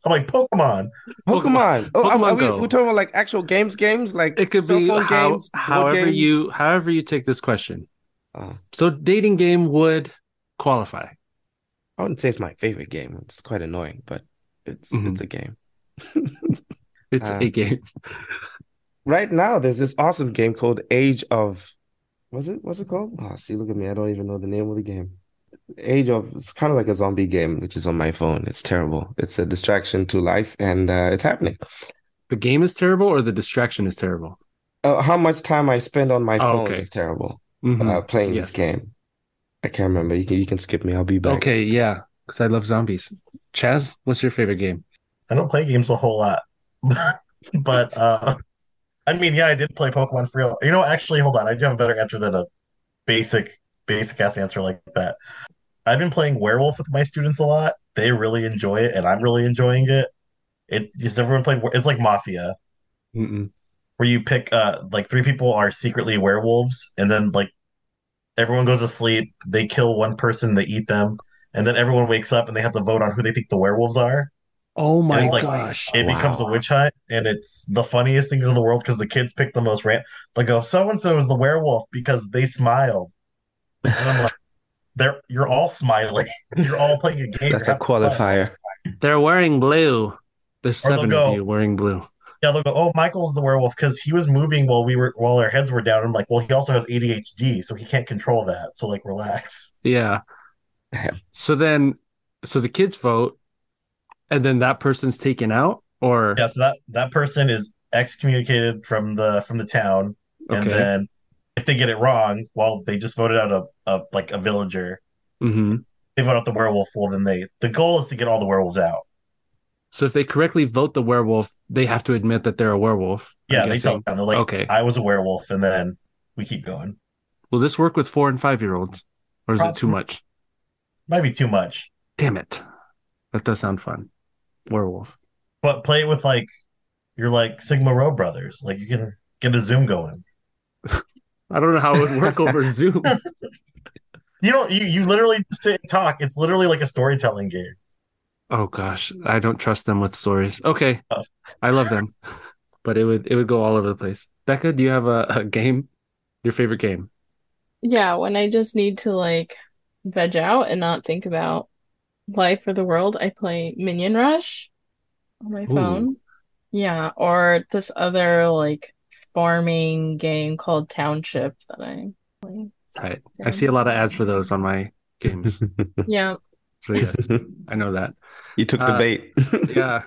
I'm like Pokemon.
Pokemon. Oh,
Pokemon
are we,
Go.
we're talking about like actual games, games like
It could
cell
be
phone
how,
games,
however
games?
you however you take this question.
Oh,
So dating game would qualify.
I wouldn't say it's my favorite game. It's quite annoying, but it's
Mhm.
it's a game.
It's
Uh,
a game.
Right now, there's this awesome game called Age of. Was it? What's it called? Oh, see, look at me. I don't even know the name of the game. Age of. It's kind of like a zombie game, which is on my phone. It's terrible. It's a distraction to life, and uh, it's happening.
The game is terrible or the distraction is terrible.
Uh, how much time I spend on my
Oh,
phone
okay.
is terrible.
Mhm.
Uh, playing
Yes.
this game. I can't remember. You can you can skip me. I'll be back.
Okay, yeah, because I love zombies. Chaz, what's your favorite game?
I don't play games a whole lot, but uh, I mean, yeah, I did play Pokemon for real. You know, actually, hold on, I do have a better answer than a basic basic ass answer like that. I've been playing Werewolf with my students a lot. They really enjoy it, and I'm really enjoying it. It just everyone played. It's like Mafia,
Mm-mm.
where you pick uh like three people are secretly werewolves, and then like everyone goes to sleep. They kill one person, they eat them, and then everyone wakes up and they have to vote on who they think the werewolves are.
Oh my
it's like-
gosh!
It becomes a witch hunt, and it's the funniest things in the world because the kids pick the most ran. They go, so and so is the werewolf because they smiled, and I'm like, they're you're all smiling. You're all playing a game.
That's a qualifier.
They're wearing blue. There's seven
go-
of you wearing blue.
Yeah, they'll go, oh, Michael's the werewolf because he was moving while we were while our heads were down. I'm like, well, he also has ADHD, so he can't control that. So like, relax.
Yeah. So then, so the kids vote, and then that person's taken out, or
Yeah, so that that person is excommunicated from the from the town, and then if they get it wrong, well, they just voted out a, a like a villager.
hmm
They vote out the werewolf. Well, then they the goal is to get all the werewolves out.
So if they correctly vote the werewolf, they have to admit that they're a werewolf.
Yeah, they
guessing.
them they're like,
Okay.
I was a werewolf, and then we keep going.
Will this work with four and five year olds, or is it too
Probably.
much?
Might be too much,
Damn it! That does sound fun. Werewolf.
but play it with like you're like Sigma Rho brothers. Like you can get a Zoom going.
I don't know how it would work over Zoom.
You don't. You you literally sit and talk. It's literally like a storytelling game.
Oh gosh, I don't trust them with stories. Okay,
Oh.
I love them, but it would it would go all over the place. Becca, do you have a, a game? Your favorite game?
Yeah, when I just need to like veg out and not think about life or the world, I play Minion Rush on my
Ooh.
phone. Yeah, or this other like farming game called Township that I play.
Right. I see a lot of ads for those on my games.
Yeah,
So yes, I know that.
You took the
Uh,
bait.
Yeah,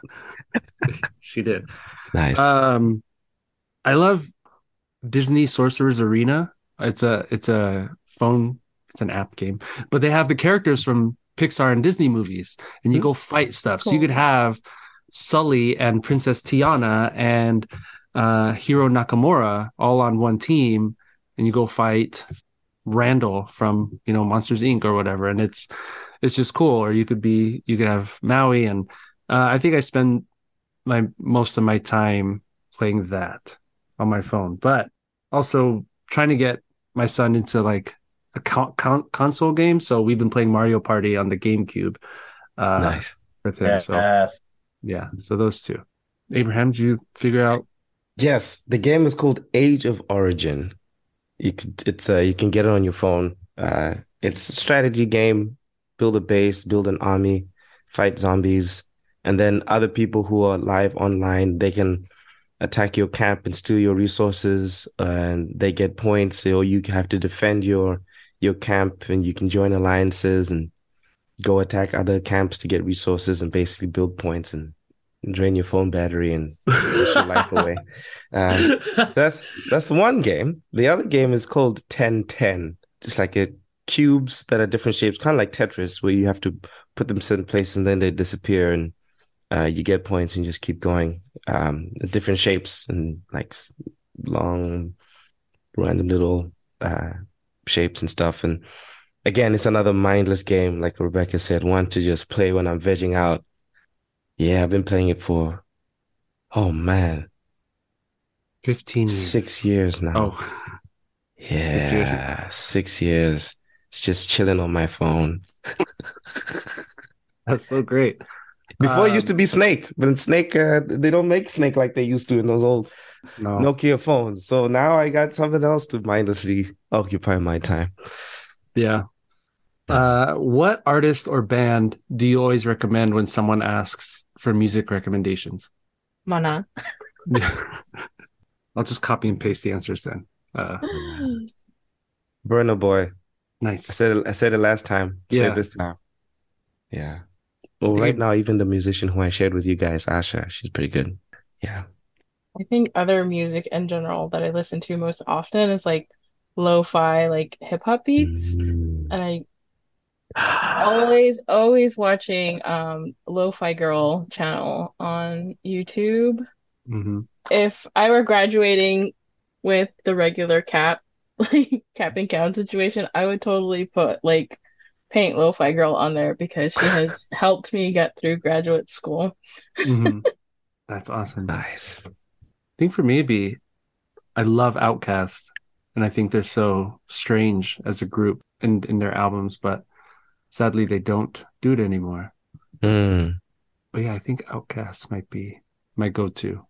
she did.
Nice.
Um, I love Disney Sorcerer's Arena. It's a it's a phone, it's an app game, but they have the characters from Pixar and Disney movies, and you go fight stuff. So you could have Sully and Princess Tiana and uh, Hiro Nakamura all on one team, and you go fight Randall from you know Monsters Inc. or whatever, and it's it's just cool. Or you could be you could have Maui, and uh, I think I spend my most of my time playing that on my phone, but also trying to get my son into like a con- con- console game. So we've been playing Mario Party on the GameCube uh,
nice.
with him.
Yeah.
So yeah, so those two. Abraham, did you figure out?
Yes, the game is called Age of Origin. You It's uh, you can get it on your phone. Uh, it's a strategy game. Build a base, build an army, fight zombies, and then other people who are live online, they can attack your camp and steal your resources, and they get points. Or you have to defend your your camp, and you can join alliances and go attack other camps to get resources and basically build points and drain your phone battery and wish your life away. Um, that's that's one game. The other game is called 1010. Just like a cubes that are different shapes, kind of like Tetris, where you have to put them certain places and then they disappear and uh, you get points and just keep going. Um, different shapes and like long, random little uh, shapes and stuff. And again, it's another mindless game, like Rebecca said, one to just play when I'm vegging out. Yeah, I've been playing it for, oh man,
15 years.
Six years now.
Oh, years.
yeah, six years. It's just chilling on my phone.
that's so great.
Before it
Um,
used to be Snake, but Snake, uh, they don't make Snake like they used to in those old
No.
Nokia phones. So now I got something else to mindlessly occupy my time.
Yeah. Uh, what artist or band do you always recommend when someone asks for music recommendations?
Mana.
I'll just copy and paste the answers then. Uh,
Burna Boy. I said it, I said it last time. Say
Yeah.
it this time. Yeah. Well, right
could-
now, even the musician who I shared with you guys, Asha, she's pretty good. Yeah.
I think other music in general that I listen to most often is like lo-fi, like hip hop beats.
Mm.
And I always, always watching um Lo-Fi Girl channel on YouTube.
hmm
If I were graduating with the regular cap, like cap and gown situation, I would totally put like Paint Lo-Fi Girl on there because she has helped me get through graduate school.
hmm That's awesome.
Nice.
I think for me, it'd be I love Outkast, and I think they're so strange as a group in in their albums, but sadly they don't do it anymore.
Mm.
But yeah, I think Outkast might be my go-to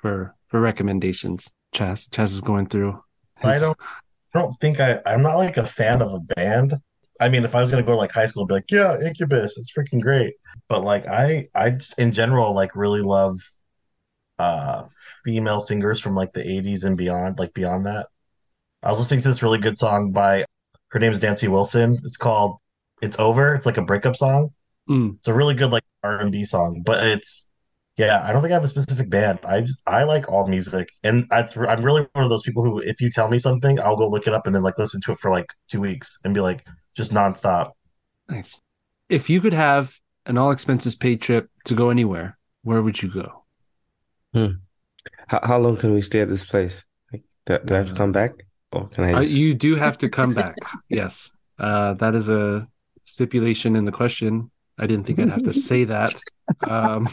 for for recommendations. Chaz, Chaz is going through.
I don't I don't think I I'm not like a fan of a band. I mean, if I was gonna go to like high school, I'd be like, yeah, Incubus, it's freaking great. But like I I just in general like really love uh female singers from like the 80s and beyond, like beyond that. I was listening to this really good song by her name is Nancy Wilson. It's called It's Over. It's like a breakup song.
Mm,
It's a really good like R&B song, but it's yeah, I don't think I have a specific band. I just I like all music, and that's I'm really one of those people who if you tell me something, I'll go look it up and then like listen to it for like two weeks and be like just nonstop.
nice. If you could have an all expenses paid trip to go anywhere, where would you go? Hmm.
How, how long can we stay at this place? Like, do, do I have to come back? Or can I
Uh, you do have to come back. Yes. Uh, that is a stipulation in the question. I didn't think I'd have to say that. Um,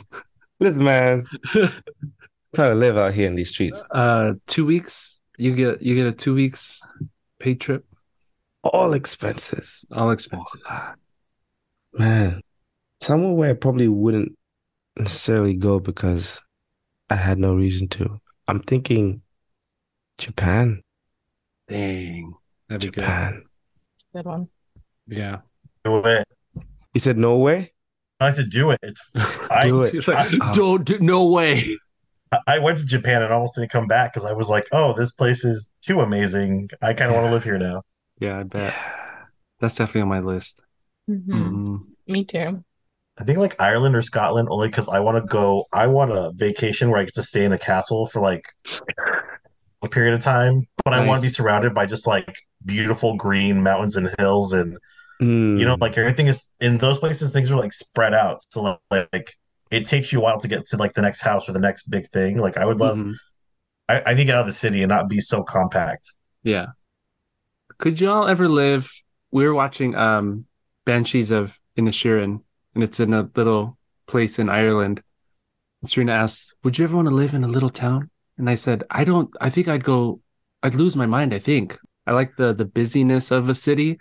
Listen, man. Trying to live out here in these streets.
uh, two weeks. You get you get a two weeks paid trip,
All expenses.
all expenses.
Man, somewhere where I probably wouldn't necessarily go because I had no reason to. I'm thinking Japan.
Dang, that'd be good.
Japan.
Good one.
Yeah.
No way.
You said no way?
I said do it. It's I,
Do it.
He's like,
I-
don't do, no way.
I went to Japan and almost didn't come back because I was like, oh, this place is too amazing. I kind of want to live here now.
Yeah, I bet that's definitely on my list.
Mhm.
Mm.
Me too.
I think like Ireland or Scotland only because I want to go. I want a vacation where I get to stay in a castle for like a period of time, but I want to be surrounded by just like beautiful green mountains and hills, and
Mm.
you know, like everything is in those places. Things are like spread out, so like, it takes you a while to get to like the next house or the next big thing. Like I would love.
Mhm.
I, I need to get out of the city and not be so compact.
Yeah. Could y'all ever live? We were watching um Banshees of Inisherin, and it's in a little place in Ireland. And Serena asked, "Would you ever want to live in a little town?" And I said, "I don't. I think I'd go. I'd lose my mind. I think I like the the busyness of a city.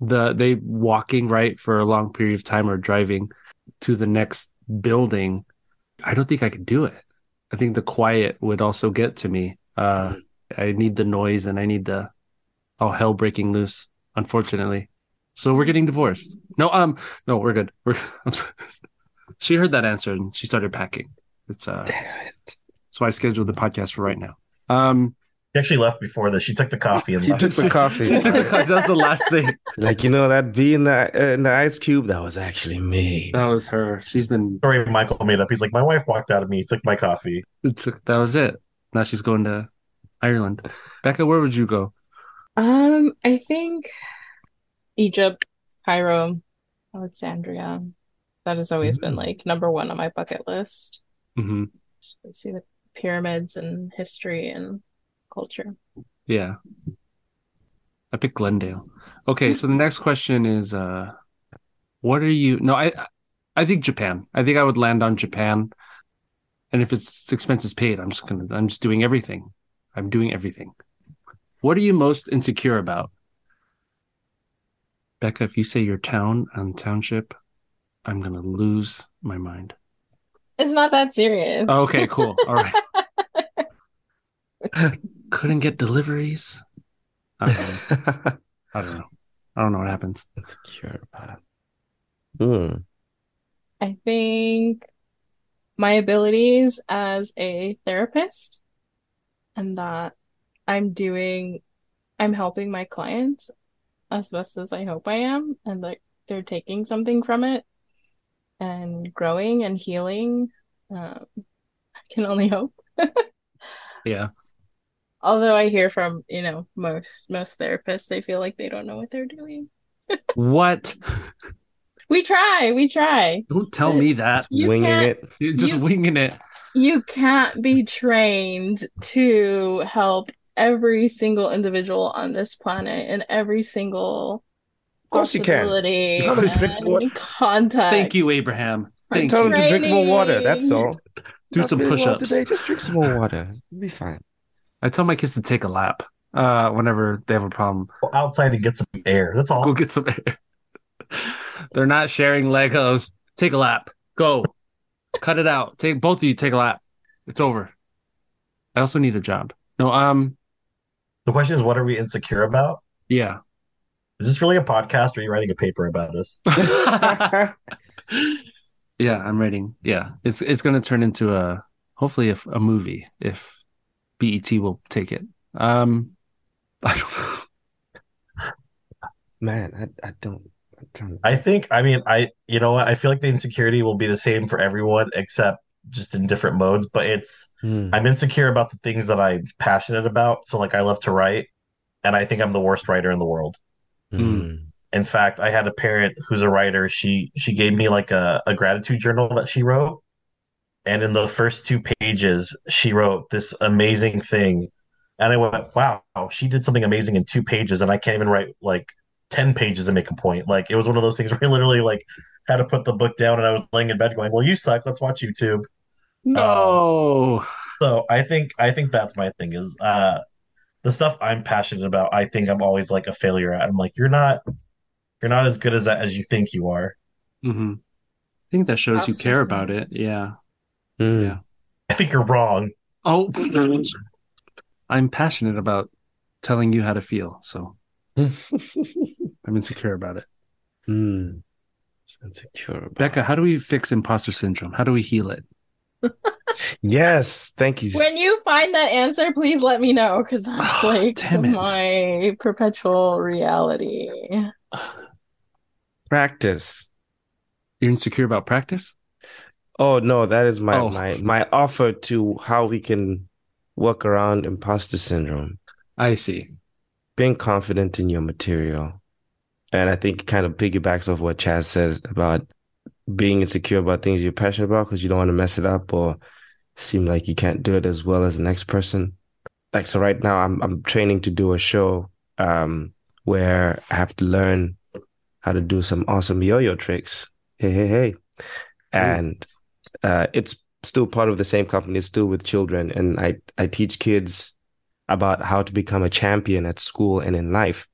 The they walking right for a long period of time or driving to the next building. I don't think I could do it. I think the quiet would also get to me. Uh, I need the noise and I need the all hell breaking loose, unfortunately. So we're getting divorced. No, um, no, we're good. We're I'm sorry. she heard that answer and she started packing. It's uh
it.
that's why I scheduled the podcast for right now. Um
She actually left before this. She took the coffee and
She
left.
took the coffee.
she took the co- that's the last thing.
Like, you know, that bee in the, uh, in the ice cube, that was actually me.
That was her. She's been
Sorry, Michael made up. He's like, my wife walked out of me, took my coffee.
it took that was it. Now she's going to Ireland. Becca, where would you go?
Um, I think Egypt, Cairo, Alexandria. That has always been like number one on my bucket list.
hmm
see the pyramids and history and culture.
Yeah. I picked Glendale. Okay, so the next question is uh what are you No, I I think Japan. I think I would land on Japan. And if it's expenses paid, I'm just gonna I'm just doing everything. I'm doing everything. What are you most insecure about? Becca, if you say your town and township, I'm gonna lose my mind.
It's not that serious.
Okay, cool. All right. Couldn't get deliveries. I don't know. I don't know. I don't know what happens.
Insecure about. Hmm.
I think my abilities as a therapist and that I'm doing, I'm helping my clients as best as I hope I am, and like they're taking something from it and growing and healing. Um, I can only hope.
Yeah.
Although I hear from, you know, most most therapists, they feel like they don't know what they're doing.
What?
We try, we try.
Don't tell me that.
You
Winging it.
You're just
You-
winging it.
You can't be trained to help every single individual on this planet and every single
Of course you can.
possibility
drink
and
Thank you, Abraham.
Just tell them to drink more water. That's all.
Do
Not
some push-ups.
today. Just drink some more water. You'll be fine.
I tell my kids to take a lap uh, whenever they have a problem.
Go outside and get some air. That's all.
Go get some air. They're not sharing Legos. Take a lap. Go. Cut it out. Take both of you. Take a lap. It's over. I also need a job. No, um,
The question is, what are we insecure about?
yeah.
Is this really a podcast or are you writing a paper about us?
yeah, I'm writing. Yeah, it's it's gonna turn into a hopefully a, a movie if BET will take it. Um, I don't know.
Man, I, I don't. I'm trying to-
I think, I mean, I, you know what? I feel like the insecurity will be the same for everyone except just in different modes, but it's,
Hmm.
I'm insecure about the things that I'm passionate about. So, like, I love to write, and I think I'm the worst writer in the world.
Hmm.
In fact, I had a parent who's a writer. She she gave me like a, a gratitude journal that she wrote. And in the first two pages, she wrote this amazing thing. And I went, wow, she did something amazing in two pages, and I can't even write like 10 pages and make a point. Like it was one of those things where I literally like had to put the book down and I was laying in bed going, Well, you suck, let's watch YouTube.
No.
So I think I think that's my thing is uh the stuff I'm passionate about, I think I'm always like a failure at. I'm like, you're not you're not as good as as you think you are.
mm-hmm. I think that shows you care
just
about it. Yeah.
Hmm.
Yeah.
I think you're wrong.
Oh, I'm passionate about telling you how to feel, so I'm insecure about it.
It's insecure. about-
Becca, how do we fix imposter syndrome? How do we heal it?
Yes, thank you.
When you find that answer, please let me know because that's
Oh,
like my perpetual reality.
Practice.
You're insecure about practice?
Oh no, that is my
Oh.
my my offer to how we can work around imposter syndrome.
I see.
Being confident in your material. And I think it kind of piggybacks off what Chaz says about being insecure about things you're passionate about because you don't want to mess it up or seem like you can't do it as well as the next person. Like so right now I'm I'm training to do a show um where I have to learn how to do some awesome yo-yo tricks. Hey, hey, hey. And uh it's still part of the same company, still with children and I I teach kids about how to become a champion at school and in life.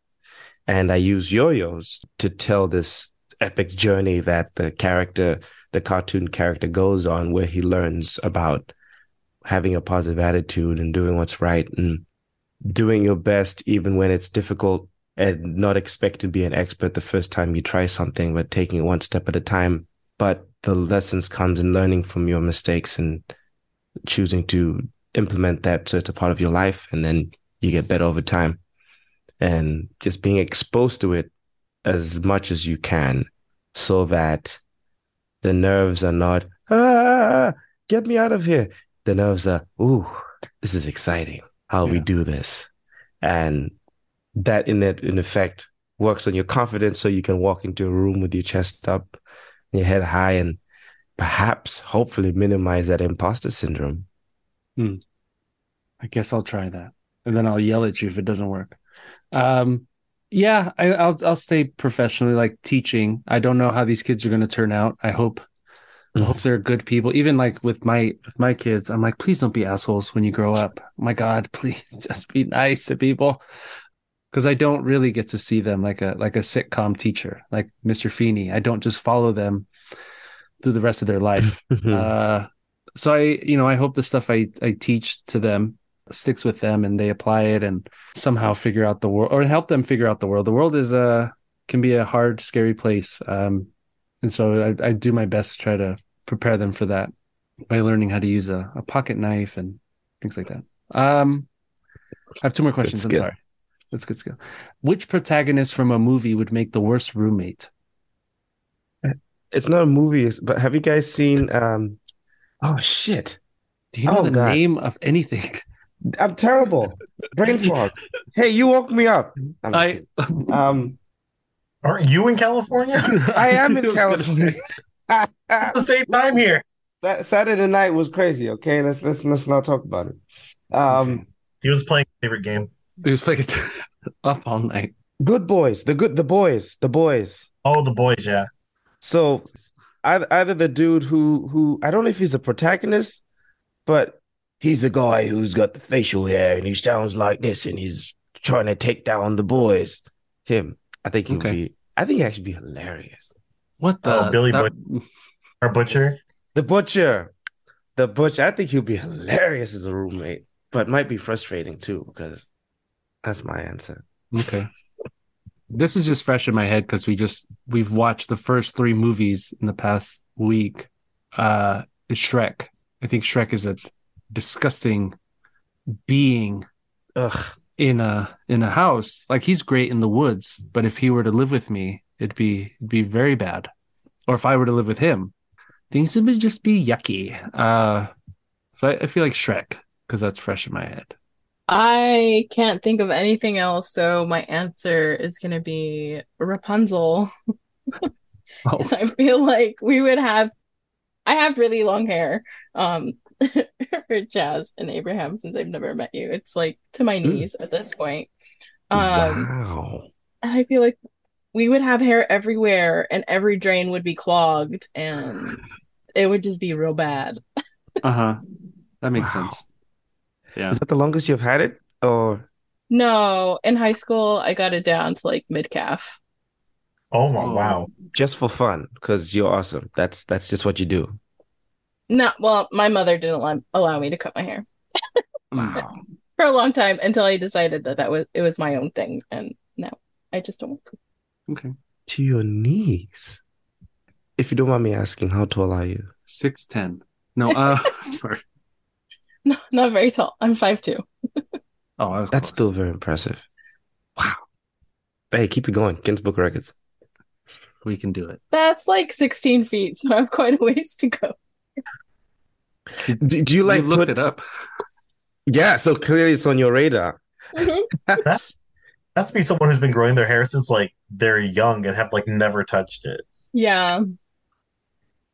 And I use yo-yos to tell this epic journey that the character, the cartoon character goes on where he learns about having a positive attitude and doing what's right and doing your best even when it's difficult and not expect to be an expert the first time you try something, but taking it one step at a time. But the lessons comes in learning from your mistakes and choosing to implement that so it's a part of your life and then you get better over time. And just being exposed to it as much as you can so that the nerves are not ah get me out of here. The nerves are ooh this is exciting. How we do this? And that in it in effect works on your confidence so you can walk into a room with your chest up your head high and perhaps hopefully minimize that imposter syndrome
I guess I'll try that. And then I'll yell at you if it doesn't work. Um yeah, I, I'll I'll stay professionally like teaching. I don't know how these kids are gonna turn out. I hope I hope they're good people. Even like with my with my kids, I'm like, please don't be assholes when you grow up. my God, please just be nice to people. Because I don't really get to see them like a like a sitcom teacher, like Mr. Feeney. I don't just follow them through the rest of their life. uh, so I, you know, I hope the stuff I I teach to them sticks with them and they apply it and somehow figure out the world or help them figure out the world. The world is a can be a hard, scary place. Um, and so I, I do my best to try to prepare them for that by learning how to use a, a pocket knife and things like that. Um, I have two more questions. I'm sorry. That's good skill. Which protagonist from a movie would make the worst roommate?
It's not a movie, but have you guys seen um oh shit.
Do you know
Oh,
the
God.
name of anything?
I'm terrible. Brain fog. Hey, you woke me up. I'm just
I
um
Aren't you in California?
I am in
was gonna
California.
the same time here.
that Saturday night was crazy. Okay, let's let's let's not talk about it. Um,
He was playing favorite game.
He was playing up all night.
good boys, the good, the boys, the boys.
Oh, the boys, yeah.
So either either the dude who who I don't know if he's a protagonist, but he's the guy who's got the facial hair and he sounds like this and he's trying to take down the boys. Him, I think he would
Okay.
be. I think he actually be hilarious.
What the
Oh, Billy
that-
Our butcher.
The butcher, the butcher. I think he'll be hilarious as a roommate, but might be frustrating too because that's my answer.
Okay. This is just fresh in my head because we just we've watched the first three movies in the past week. Uh Shrek. I think Shrek is a disgusting being
Ugh.
in a in a house. Like he's great in the woods, but if he were to live with me, it'd be it'd be very bad. Or if I were to live with him, things would just be yucky. Uh so I, I feel like Shrek because that's fresh in my head.
I can't think of anything else, so my answer is gonna be Rapunzel.
Oh,
'Cause I feel like we would have I have really long hair um for Chaz and Abraham since I've never met you. It's like to my
Mm.
knees at this point. Um
wow.
and I feel like we would have hair everywhere and every drain would be clogged and it would just be real bad.
uh-huh. That makes
Wow.
sense. Yeah.
Is that the longest you've had it? Or
No, in high school I got it down to like mid calf.
Oh my
Oh.
wow.
just for fun? Because you're awesome. That's that's just what you do.
No, well, my mother didn't allow, allow me to cut my hair
Wow.
for a long time until I decided that that was it was my own thing, and now I just don't. want to.
Okay.
to your knees. If you don't mind me asking, how tall are you?
Six ten. No, uh sorry.
No, not very tall. I'm five two.
Oh, I was
That's
close.
still very impressive. Wow. Hey, keep it going. Guinness Book Records.
we can do it.
That's like 16 feet, so I have quite a ways to go.
Do, do you like
you looked
put
it up.
Yeah, so clearly it's on your radar.
Mhm.
That's that's be someone who's been growing their hair since like they're young and have like never touched it.
Yeah.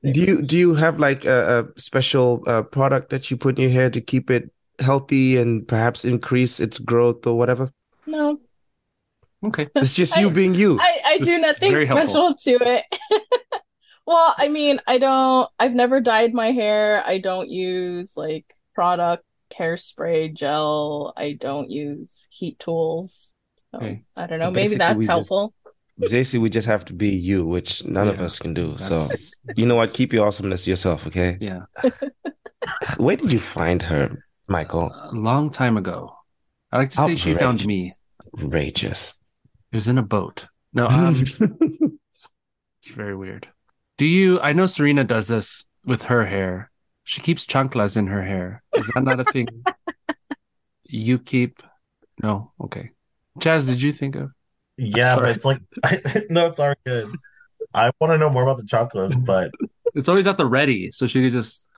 Do you do you have like a, a special uh, product that you put in your hair to keep it healthy and perhaps increase its growth or whatever?
No,
Okay.
It's just you
I-
being you.
I, I do
is
nothing
very
special to it. Well, I mean, I don't, I've never dyed my hair. I don't use like product, hairspray, gel. I don't use heat tools. So,
Okay.
I don't know.
So
Maybe that's
we just-
helpful.
Basically, we just have to be you, which none of us can do. So you know what? Keep your awesomeness to yourself, okay?
Yeah.
Where did you find her, Michael?
A long time ago. I like to say she found me.
Outrageous.
It was in a boat. No, um, it's very weird. Do you? I know Serena does this with her hair. She keeps chanclas in her hair. Is that not a thing? you keep? No. Okay. Chaz, did you think of?
Yeah, but it's like no, it's already good. I want to know more about the chanclas, but
It's always at the ready, so she could just.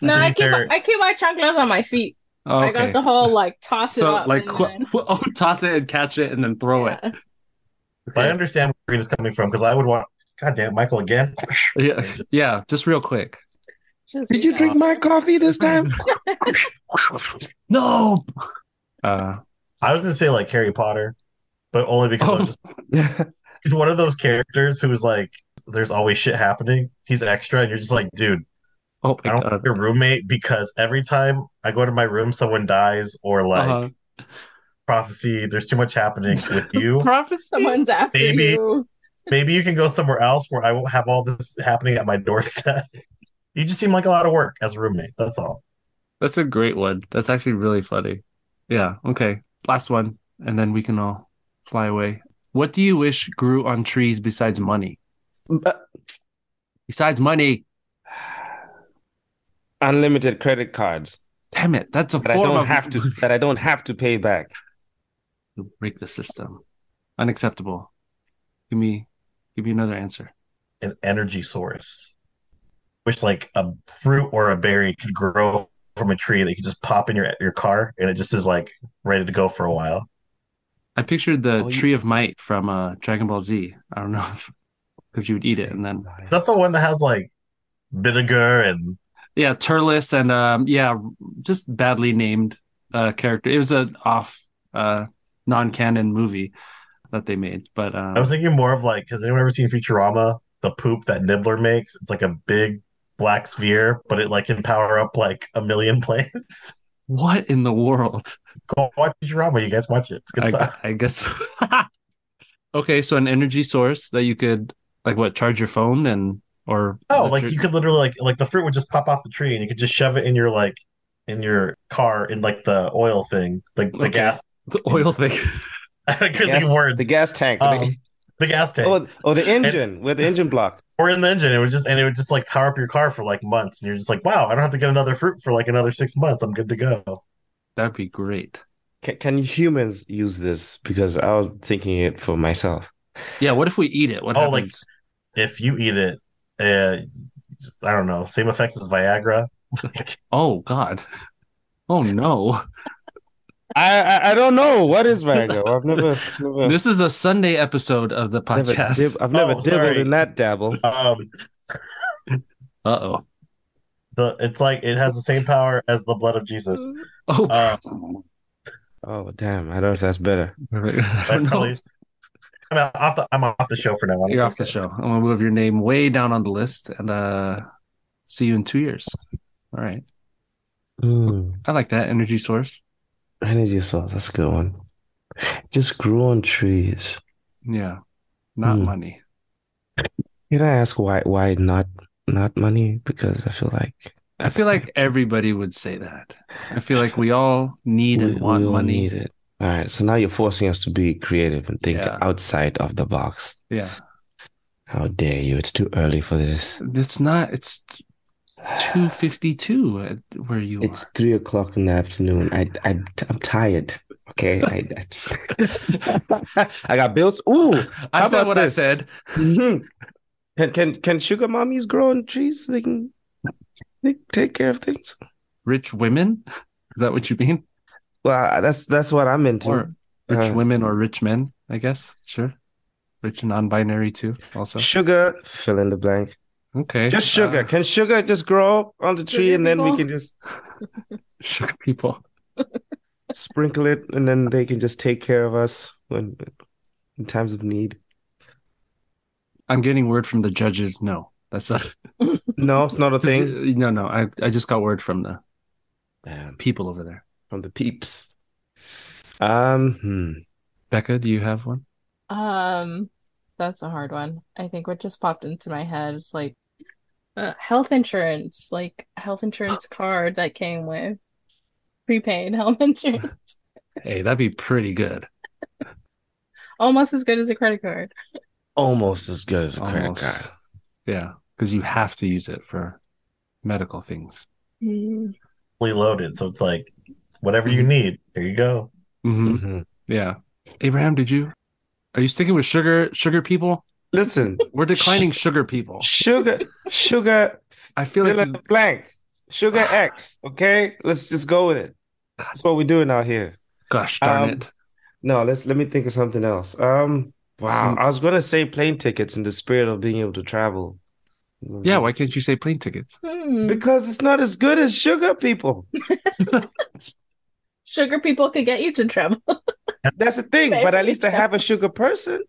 No, I keep,
fair,
I keep my chanclas on my feet.
Oh,
I got the whole like toss it up.
like
and
qu-
then-
oh, toss it and catch it and then throw it.
Yeah.
I understand where Serena's coming from because I would want. God damn, Michael again.
Yeah, yeah. Just real quick.
Just
Did you
yeah.
drink my coffee this time?
No. Uh,
I was gonna say like Harry Potter, but only because
Oh.
I'm just he's one of those characters who's like, there's always shit happening. He's extra, and you're just like, dude,
Oh
I don't
god.
have a roommate because every time I go to my room, someone dies or like
Uh-huh.
prophecy. There's too much happening with you.
Prophecy.
Someone's after
Maybe.
you.
Maybe you can go somewhere else where I won't have all this happening at my doorstep. You just seem like a lot of work as a roommate. That's all.
That's a great one. That's actually really funny. Yeah. Okay. Last one, and then we can all fly away. What do you wish grew on trees besides money?
But
Besides money.
unlimited credit cards
Damn it. That's a
that I
form
don't
of
have to that I don't have to pay back.
You break the system. Unacceptable. Give me give me another answer.
An energy source. which like a fruit or a berry could grow from a tree that you just pop in your your car and it just is like ready to go for a while.
I pictured the
Oh, you-
tree of might from uh Dragon Ball Z. I don't know because you would eat it and then
Is that the one that has like vinegar and
yeah, Turles and um yeah, just badly named uh character. It was an off uh non-canon movie that they made, but um
I was thinking more of like, has anyone ever seen Futurama? The poop that Nibbler makes. It's like a big black sphere, but it like can power up like a million planes.
what in the world?
Go watch Futurama. You guys watch it. It's good
I,
stuff.
I guess. okay, so an energy source that you could like what charge your phone and or
Oh,
let
like
your-
you could literally like like the fruit would just pop off the tree and you could just shove it in your like in your car in like the oil thing, like the
Okay.
gas.
the oil thing.
I couldn't think
Gas-
of words.
The gas tank.
Um, the gas tank.
oh, oh, the engine with the engine block.
or in the engine. It would just and it would just like power up your car for like months, and you're just like, wow, I don't have to get another fruit for like another six months. I'm good to go.
That'd be great.
Can, can humans use this? Because I was thinking it for myself.
Yeah, what if we eat it? What
Oh, like-
happens?
If you eat it, uh, I don't know, same effects as Viagra.
Oh God. Oh no.
I I, I don't know what is Viagra. I've never never
This is a Sunday episode of the
never
podcast.
dib- I've never
Oh,
dibbled
sorry.
in that dabble.
Um,
Uh-oh.
The it's like it has the same power as the blood of Jesus.
Oh,
Uh,
Oh damn! I don't know if that's better.
I
I
don't know.
probably, I'm off the I'm off the show for now. on.
You're off the
okay.
show. I'm gonna move your name way down on the list and uh see you in two years. All right.
Mm,
I like that energy source.
energy source. That's a good one. Just grew on trees.
Yeah. Not
Hmm.
money.
Can I ask why? Why not? Not money? Because I feel like
I feel like everybody would say that. I feel like we all need
we,
and want
we all
money.
need it. All right. So now you're forcing us to be creative and think
Yeah.
outside of the box.
Yeah.
How dare you? It's too early for this.
It's not it's two fifty two where you
It's three o'clock in the afternoon. I, I, I'm tired. Okay. I, I, I got bills. Ooh.
I said what
this?
I said.
Mhm. Can can can sugar mommies grow on trees? They can they take care of things.
Rich women? Is that what you mean?
Well, that's that's what I'm into.
Or rich
Uh,
women or rich men, I guess. Sure. Rich and non binary too, also.
Sugar, fill in the blank.
Okay.
Just sugar.
Uh,
Can sugar just grow on the tree and then we can just
sugar people.
sprinkle it and then they can just take care of us when in times of need?
I'm getting word from the judges. No, that's not
No, it's not a thing.
No, no. I, I just got word from the
Um,
people over there.
from the peeps. Um, hmm.
Becca, do you have one?
Um, that's a hard one. I think what just popped into my head is like uh, health insurance, like health insurance card that came with prepaid health insurance,
Hey, that'd be pretty good.
almost as good as a credit card.
Almost as good as a credit card.
Yeah, because you have to use it for medical things.
Mm.
fully loaded. So it's like whatever you need, here you go.
hmm
Mhm.
Yeah. Abraham, did you? Are you sticking with sugar? Sugar people?
Listen,
We're declining sugar people.
sugar, sugar,
I feel
fill
like
in the blank. Sugar X. Okay, let's just go with it. That's what we're doing out here.
gosh darn
Um,
it.
No, let's let me think of something else. Um, wow,
Mm.
I was gonna say plane tickets in the spirit of being able to travel.
Yeah, why can't you say plane tickets?
Hmm.
Because it's not as good as sugar people.
Sugar people could get you to travel.
That's the thing. But at least they have a sugar person,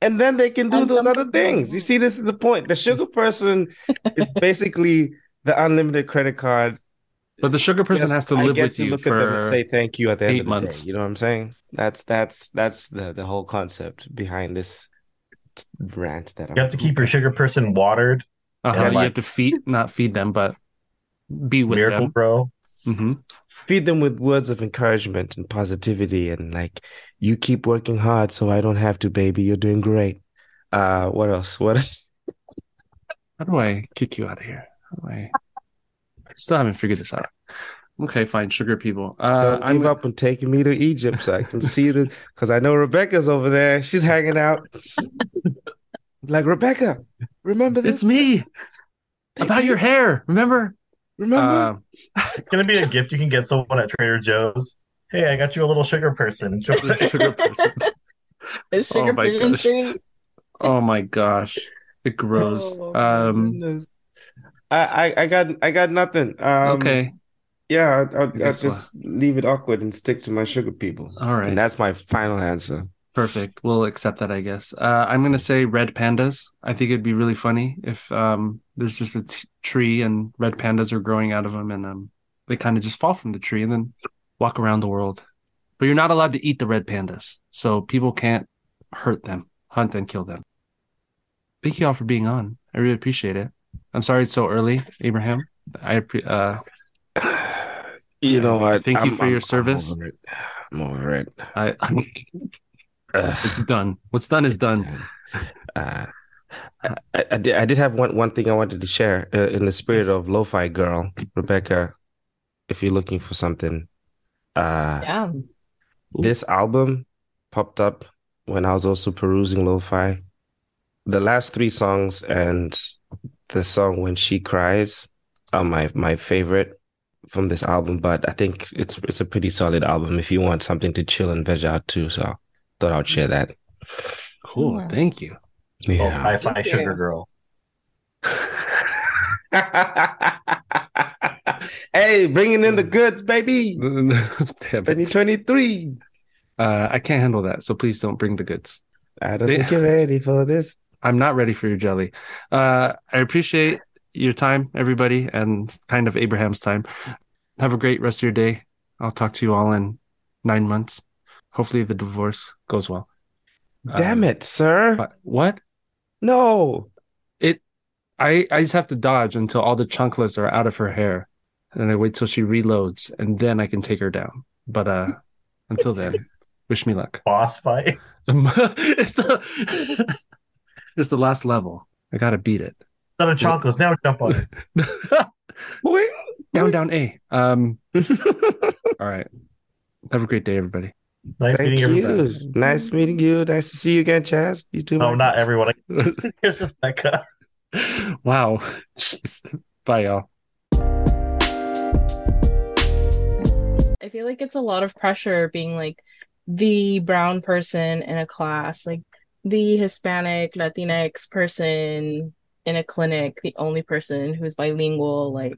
and then they can do
And
those other
people-
things. You see, this is the point. The sugar person is basically the unlimited credit card.
But the sugar person
yes,
has to
I
live
get
with
to
you
look at them and
for
say thank you at the end
eight
of the
months.
day. You know what I'm saying? That's that's that's the the whole concept behind this rant that I'm.
You have to keep your sugar person watered.
uh
Yeah,
you
like-
have to feed not feed them, but be with
Miracle
them.
Grow.
hmm
feed them with words of encouragement and positivity and like you keep working hard so I don't have to, baby. You're doing great. Uh, what else? What?
How do I kick you out of here? How do I... I still haven't figured this out. Okay, fine, sugar people. Uh,
Don't
I'm
give up on taking me to Egypt so I can see the because I know Rebecca's over there. She's hanging out. like Rebecca, remember this?
It's me about your hair. Remember?
Remember?
Uh,
It's gonna be a gift you can get someone at Trader Joe's. Hey, I got you a little sugar person. Enjoy.
the sugar person.
Is sugar
Oh my
person
gosh.
treat?
Oh my gosh, it grows.
Oh, my
um,
goodness. I, I I got I got nothing. Um,
okay,
Yeah, I'll, I'll, I'll
Guess what?
just leave it awkward and stick to my sugar people.
all right,
And that's my final answer.
perfect. We'll accept that, I guess. Uh, I'm gonna say red pandas. I think it'd be really funny if um, there's just a t- tree and red pandas are growing out of them, and um, they kind of just fall from the tree and then walk around the world. But you're not allowed to eat the red pandas, so people can't hurt them, hunt and kill them. Thank you all for being on. I really appreciate it. I'm sorry it's so early, Abraham. I uh,
You know I
Thank you
I'm-
for your
I'm-
service.
I'm over it. I'm over it.
I,
Ugh.
it's done. What's done is done.
Uh, I, I, I did, I did have one, one thing I wanted to share uh, in the spirit of Lo-Fi Girl, Rebecca. If you're looking for something, uh,
Yeah.
this album popped up when I was also perusing Lo-Fi. The last three songs and the song "When She Cries" are my my favorite from this album. But I think it's it's a pretty solid album if you want something to chill and veg out too. So thought I'd share that.
Cool.
Yeah.
Thank you.
Oh,
Yeah.
hi-fi
Thank you.
sugar girl.
hey, bringing in the goods, baby. 2023.
Uh, I can't handle that, so please don't bring the goods.
I don't
They-
think you're ready for this.
I'm not ready for your jelly. Uh, I appreciate your time, everybody, and kind of Abraham's time. Have a great rest of your day. I'll talk to you all in nine months. Hopefully, the divorce goes well.
Damn it, sir.
What?
No. It.
I, I just have to dodge until all the chunklets are out of her hair. And I wait till she reloads, and then I can take her down. But uh, until then, wish me luck.
Boss fight.
it's the it's the last level. I gotta beat it.
Son of chocolates. Now jump on it.
Wait.
down, down, A. Um. All right. Have a great day, everybody.
Nice
Thank
meeting
you.
everybody.
Nice meeting you. Nice to see you again, Chaz. You too.
No,
Mike.
not everyone. It's just Becca.
wow. Jeez. Bye, y'all.
I feel like it's a lot of pressure being like the brown person in a class, like the Hispanic Latinx person in a clinic, the only person who's bilingual. Like